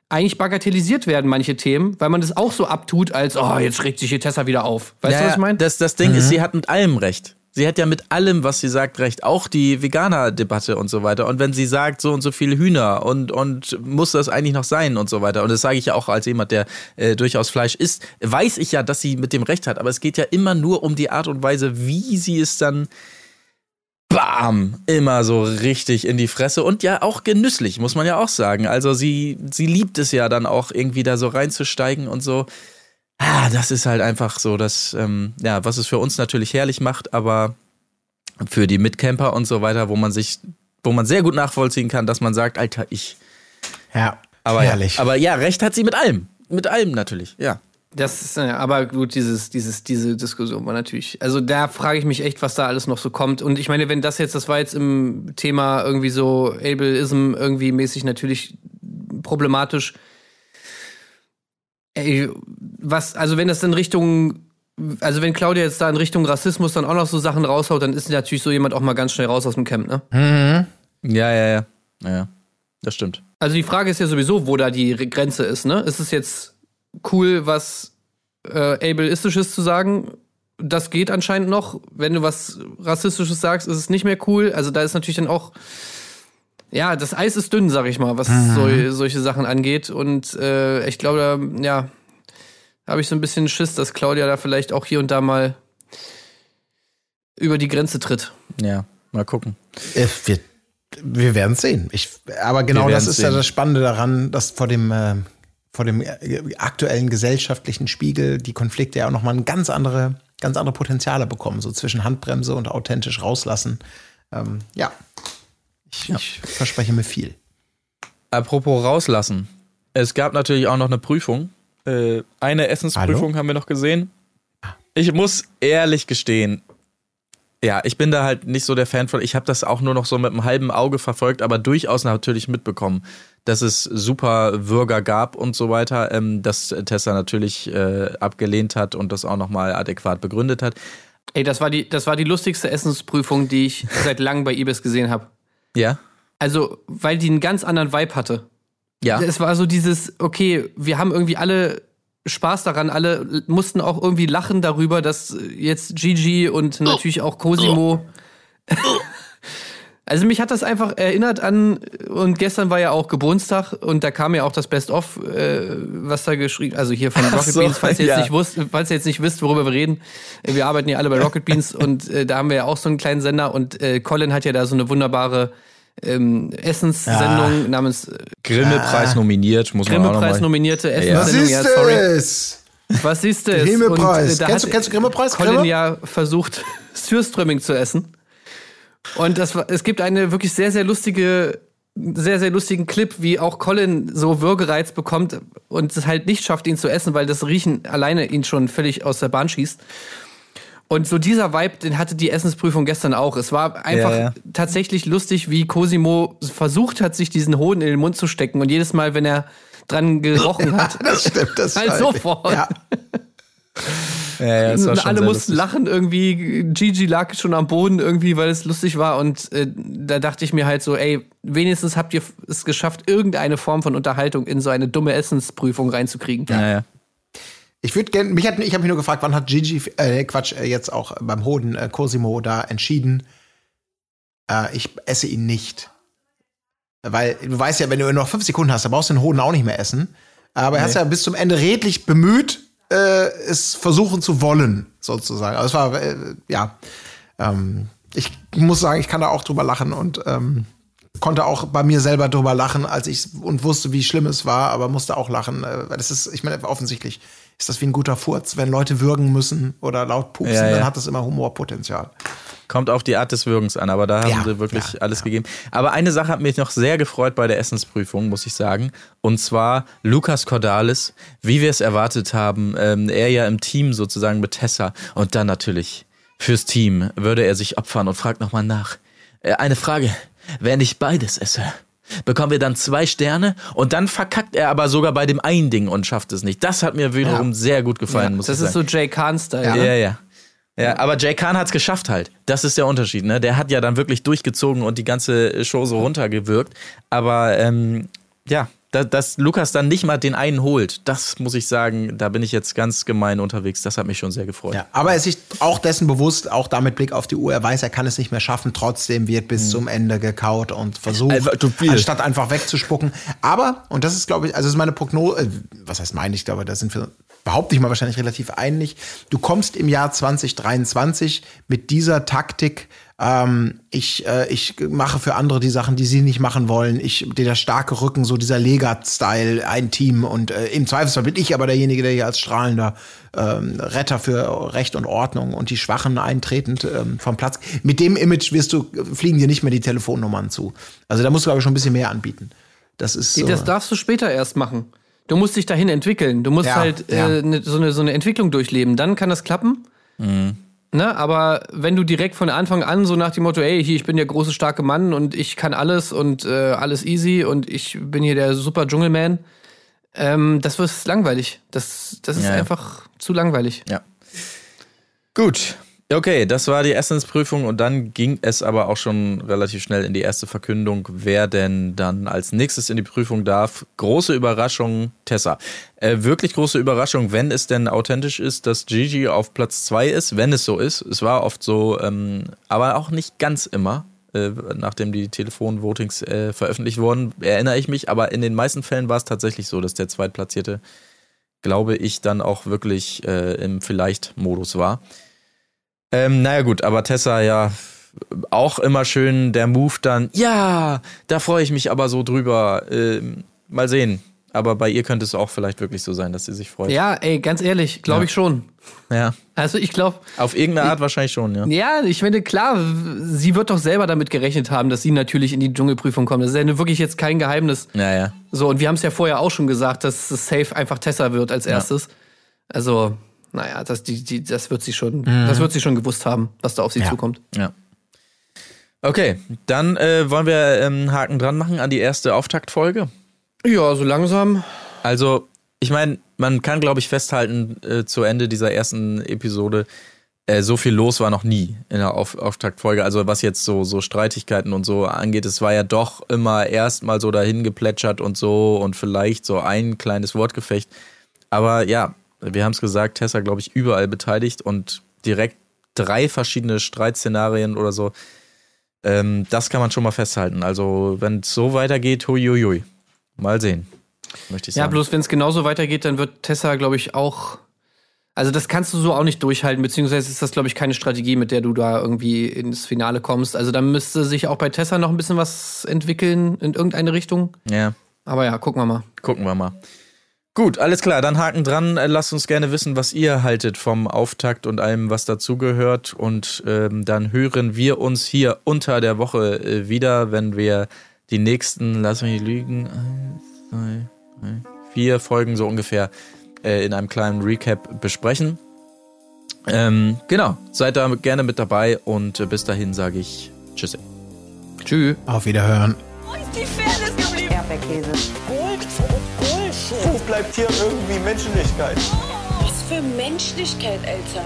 eigentlich bagatellisiert werden, manche Themen, weil man das auch so abtut, als, oh, jetzt regt sich hier Tessa wieder auf. Weißt du, Naja, was ich meine? Das, das Ding ist, sie hat mit allem recht. Sie hat ja mit allem, was sie sagt, recht. Auch die Veganer-Debatte und so weiter. Und wenn sie sagt, so und so viele Hühner und, und muss das eigentlich noch sein und so weiter. Und das sage ich ja auch als jemand, der äh, durchaus Fleisch isst, weiß ich ja, dass sie mit dem Recht hat. Aber es geht ja immer nur um die Art und Weise, wie sie es dann bam, immer so richtig in die Fresse und ja auch genüsslich, muss man ja auch sagen. Also sie, sie liebt es ja dann auch irgendwie da so reinzusteigen und so. Ah, das ist halt einfach so, dass, ähm, ja, was es für uns natürlich herrlich macht, aber für die Mitcamper und so weiter, wo man sich, wo man sehr gut nachvollziehen kann, dass man sagt, Alter, ich. Ja, Aber herrlich. Ja, aber ja, recht hat sie mit allem. Mit allem natürlich, ja. Das ist, ja, aber gut, dieses, dieses, diese Diskussion war natürlich, also da frage ich mich echt, was da alles noch so kommt. Und ich meine, wenn das jetzt, das war jetzt im Thema irgendwie so Ableism irgendwie mäßig natürlich problematisch. Ey, was, also wenn das in Richtung, also wenn Claudia jetzt da in Richtung Rassismus dann auch noch so Sachen raushaut, dann ist natürlich so jemand auch mal ganz schnell raus aus dem Camp, ne? Ja, ja, ja. Ja, das stimmt. Also die Frage ist ja sowieso, wo da die Grenze ist, ne? Ist es jetzt cool, was äh, ableistisches zu sagen? Das geht anscheinend noch. Wenn du was rassistisches sagst, ist es nicht mehr cool. Also da ist natürlich dann auch ja, das Eis ist dünn, sag ich mal, was so, solche Sachen angeht. Und äh, ich glaube, da, ja, habe ich so ein bisschen Schiss, dass Claudia da vielleicht auch hier und da mal über die Grenze tritt. Ja, mal gucken. Äh, wir wir werden es sehen. Ich, aber genau das ist ja sehen. das Spannende daran, dass vor dem, äh, vor dem äh, aktuellen gesellschaftlichen Spiegel die Konflikte ja auch nochmal ein ganz andere, ganz andere Potenziale bekommen, so zwischen Handbremse und authentisch rauslassen. Ähm, ja. Ich, ich verspreche mir viel. Apropos rauslassen. Es gab natürlich auch noch eine Prüfung. Äh, eine Essensprüfung haben wir noch gesehen. Ich muss ehrlich gestehen, ja, ich bin da halt nicht so der Fan von. Ich habe das auch nur noch so mit einem halben Auge verfolgt, aber durchaus natürlich mitbekommen, dass es super Bürger gab und so weiter, ähm, dass Tessa natürlich äh, abgelehnt hat und das auch nochmal adäquat begründet hat. Ey, das war die, das war die lustigste Essensprüfung, die ich seit langem bei Ibis gesehen habe. Ja? Also, weil die einen ganz anderen Vibe hatte. Ja. Es war so dieses, okay, wir haben irgendwie alle Spaß daran, alle mussten auch irgendwie lachen darüber, dass jetzt Gigi und natürlich auch Cosimo. Also mich hat das einfach erinnert an, und gestern war ja auch Geburtstag und da kam ja auch das Best-of, äh, was da geschrieben, also hier von Rocket so, Beans, falls ihr, jetzt ja. nicht wusst, falls ihr jetzt nicht wisst, worüber wir reden. Äh, Wir arbeiten ja alle bei Rocket Beans und äh, da haben wir ja auch so einen kleinen Sender und äh, Colin hat ja da so eine wunderbare ähm, Essenssendung namens äh, Grimme-Preis nominiert, muss man auch Grimme-Preis nominierte Was Essenssendung. Ja, ist sorry. es? Was siehst du? es? Grimme-Preis. Äh, Kennst du- kennst du Grimme-Preis, Colin Grimme? ja versucht, Sürströmming zu essen. Und das war, es gibt eine wirklich sehr, sehr lustige, sehr, sehr lustigen Clip, wie auch Colin so Würgereiz bekommt und es halt nicht schafft, ihn zu essen, weil das Riechen alleine ihn schon völlig aus der Bahn schießt. Und so dieser Vibe, den hatte die Essensprüfung gestern auch. Es war einfach Ja, ja. tatsächlich lustig, wie Cosimo versucht hat, sich diesen Hoden in den Mund zu stecken. Und jedes Mal, wenn er dran gerochen hat, Das stimmt, das Halt sofort. Ja. Ja, ja, das war und schon alle mussten lustig. lachen irgendwie. Gigi lag schon am Boden irgendwie, weil es lustig war. Und äh, da dachte ich mir halt so, ey, wenigstens habt ihr es geschafft, irgendeine Form von Unterhaltung in so eine dumme Essensprüfung reinzukriegen. Ja, ja. Ich würde gerne, mich hat, ich habe mich nur gefragt, wann hat Gigi, äh, Quatsch, äh, jetzt auch beim Hoden äh, Cosimo da entschieden, äh, ich esse ihn nicht. Weil du weißt ja, wenn du nur noch fünf Sekunden hast, dann brauchst du den Hoden auch nicht mehr essen. Aber er hat ja bis zum Ende redlich bemüht, äh, es versuchen zu wollen, sozusagen. Also es war, äh, ja, ähm, ich muss sagen, ich kann da auch drüber lachen und ähm, konnte auch bei mir selber drüber lachen, als ich und wusste, wie schlimm es war, aber musste auch lachen. Äh, weil das ist, ich meine, offensichtlich ist das wie ein guter Furz. Wenn Leute würgen müssen oder laut pupsen, Ja, ja. dann hat das immer Humorpotenzial. Kommt auf die Art des Würgens an, aber da haben Ja, sie wirklich ja, alles gegeben. Aber eine Sache hat mich noch sehr gefreut bei der Essensprüfung, muss ich sagen. Und zwar Lukas Cordalis, wie wir es erwartet haben. Ähm, er ja im Team sozusagen mit Tessa. Und dann natürlich fürs Team würde er sich opfern und fragt nochmal nach. Äh, eine Frage, wenn ich beides esse, bekommen wir dann zwei Sterne und dann verkackt er aber sogar bei dem einen Ding und schafft es nicht. Das hat mir wiederum Ja. sehr gut gefallen, muss Das ich ist sagen. so Jay Kahn-Style. Ja, ne? ja. Ja, aber Jay Khan hat's geschafft halt. Das ist der Unterschied, ne? Der hat ja dann wirklich durchgezogen und die ganze Show so runtergewirkt. Aber ähm, ja, da, dass Lukas dann nicht mal den einen holt, das muss ich sagen, da bin ich jetzt ganz gemein unterwegs. Das hat mich schon sehr gefreut. Ja, aber er ist sich auch dessen bewusst, auch damit Blick auf die Uhr, er weiß, er kann es nicht mehr schaffen, trotzdem wird bis zum Ende gekaut und versucht, viel. anstatt einfach wegzuspucken. Aber, und das ist, glaube ich, also ist meine Prognose, äh, was heißt meine, ich glaube, da sind wir, behaupte ich mal, wahrscheinlich relativ einig. Du kommst im Jahr 2023 mit dieser Taktik, ähm, ich, äh, ich mache für andere die Sachen, die sie nicht machen wollen. Ich, der starke Rücken, so dieser Legat-Style, ein Team und äh, im Zweifelsfall bin ich aber derjenige, der hier als strahlender ähm, Retter für Recht und Ordnung und die Schwachen eintretend ähm, vom Platz. Mit dem Image wirst du, fliegen dir nicht mehr die Telefonnummern zu. Also da musst du, glaube ich, schon ein bisschen mehr anbieten. Das ist so. Das darfst du später erst machen. Du musst dich dahin entwickeln. Du musst Ja, halt ja. äh, ne, so, eine, so eine Entwicklung durchleben. Dann kann das klappen. Ne? Aber wenn du direkt von Anfang an so nach dem Motto, ey, hier, ich bin der große, starke Mann und ich kann alles und äh, alles easy und ich bin hier der super Dschungelman, ähm, das wird langweilig. Das, das ist ja. einfach zu langweilig. Ja. Gut. Okay, das war die Essensprüfung und dann ging es aber auch schon relativ schnell in die erste Verkündung, wer denn dann als nächstes in die Prüfung darf. Große Überraschung, Tessa. Äh, wirklich große Überraschung, wenn es denn authentisch ist, dass Gigi auf Platz zwei ist, wenn es so ist. Es war oft so, ähm, aber auch nicht ganz immer. Äh, nachdem die Telefonvotings äh, veröffentlicht wurden, erinnere ich mich, aber in den meisten Fällen war es tatsächlich so, dass der Zweitplatzierte glaube ich, dann auch wirklich äh, im Vielleicht-Modus war. Ähm, naja gut, aber Tessa ja auch immer schön der Move dann, ja, da freue ich mich aber so drüber. Ähm, mal sehen. Aber bei ihr könnte es auch vielleicht wirklich so sein, dass sie sich freut. Ja, ey, ganz ehrlich, glaube Ja. ich schon. Ja. Also ich glaube, Auf irgendeine Art wahrscheinlich schon, ja. Ja, ich finde, klar, sie wird doch selber damit gerechnet haben, dass sie natürlich in die Dschungelprüfung kommt. Das ist ja wirklich jetzt kein Geheimnis. Ja, ja. So, und wir haben es ja vorher auch schon gesagt, dass es safe einfach Tessa wird als erstes. Also, naja, das, die, die, das wird sie schon, das wird sie schon gewusst haben, was da auf sie Ja. zukommt. Ja. Okay, dann äh, wollen wir ähm, Haken dran machen an die erste Auftaktfolge. Ja, so langsam. Also, ich meine, man kann, glaube ich, festhalten, äh, zu Ende dieser ersten Episode, äh, so viel los war noch nie in der Auf Auftaktfolge. Also, was jetzt so, so Streitigkeiten und so angeht, es war ja doch immer erstmal so dahin geplätschert und so und vielleicht so ein kleines Wortgefecht. Aber ja, wir haben es gesagt, Tessa, glaube ich, überall beteiligt und direkt drei verschiedene Streitszenarien oder so. Ähm, das kann man schon mal festhalten. Also, wenn es so weitergeht, huiuiui. Mal sehen. Möchte ich Ja, sagen. bloß wenn es genauso weitergeht, dann wird Tessa, glaube ich, auch. Also, das kannst du so auch nicht durchhalten, beziehungsweise ist das, glaube ich, keine Strategie, mit der du da irgendwie ins Finale kommst. Also, da müsste sich auch bei Tessa noch ein bisschen was entwickeln in irgendeine Richtung. Ja, Aber ja, gucken wir mal. gucken wir mal. Gut, alles klar, dann Haken dran. Äh, Lasst uns gerne wissen, was ihr haltet vom Auftakt und allem, was dazugehört. Und ähm, dann hören wir uns hier unter der Woche äh, wieder, wenn wir die nächsten, lass mich nicht lügen, eins, zwei, drei, vier Folgen so ungefähr äh, in einem kleinen Recap besprechen. Ähm, genau, seid da gerne mit dabei und äh, bis dahin sage ich Tschüss. Tschüss. Auf Wiederhören. Wo ist die Fairness geblieben? Erdbeerkäse. Gold. Wo bleibt hier irgendwie Menschlichkeit? Was für Menschlichkeit, Alter.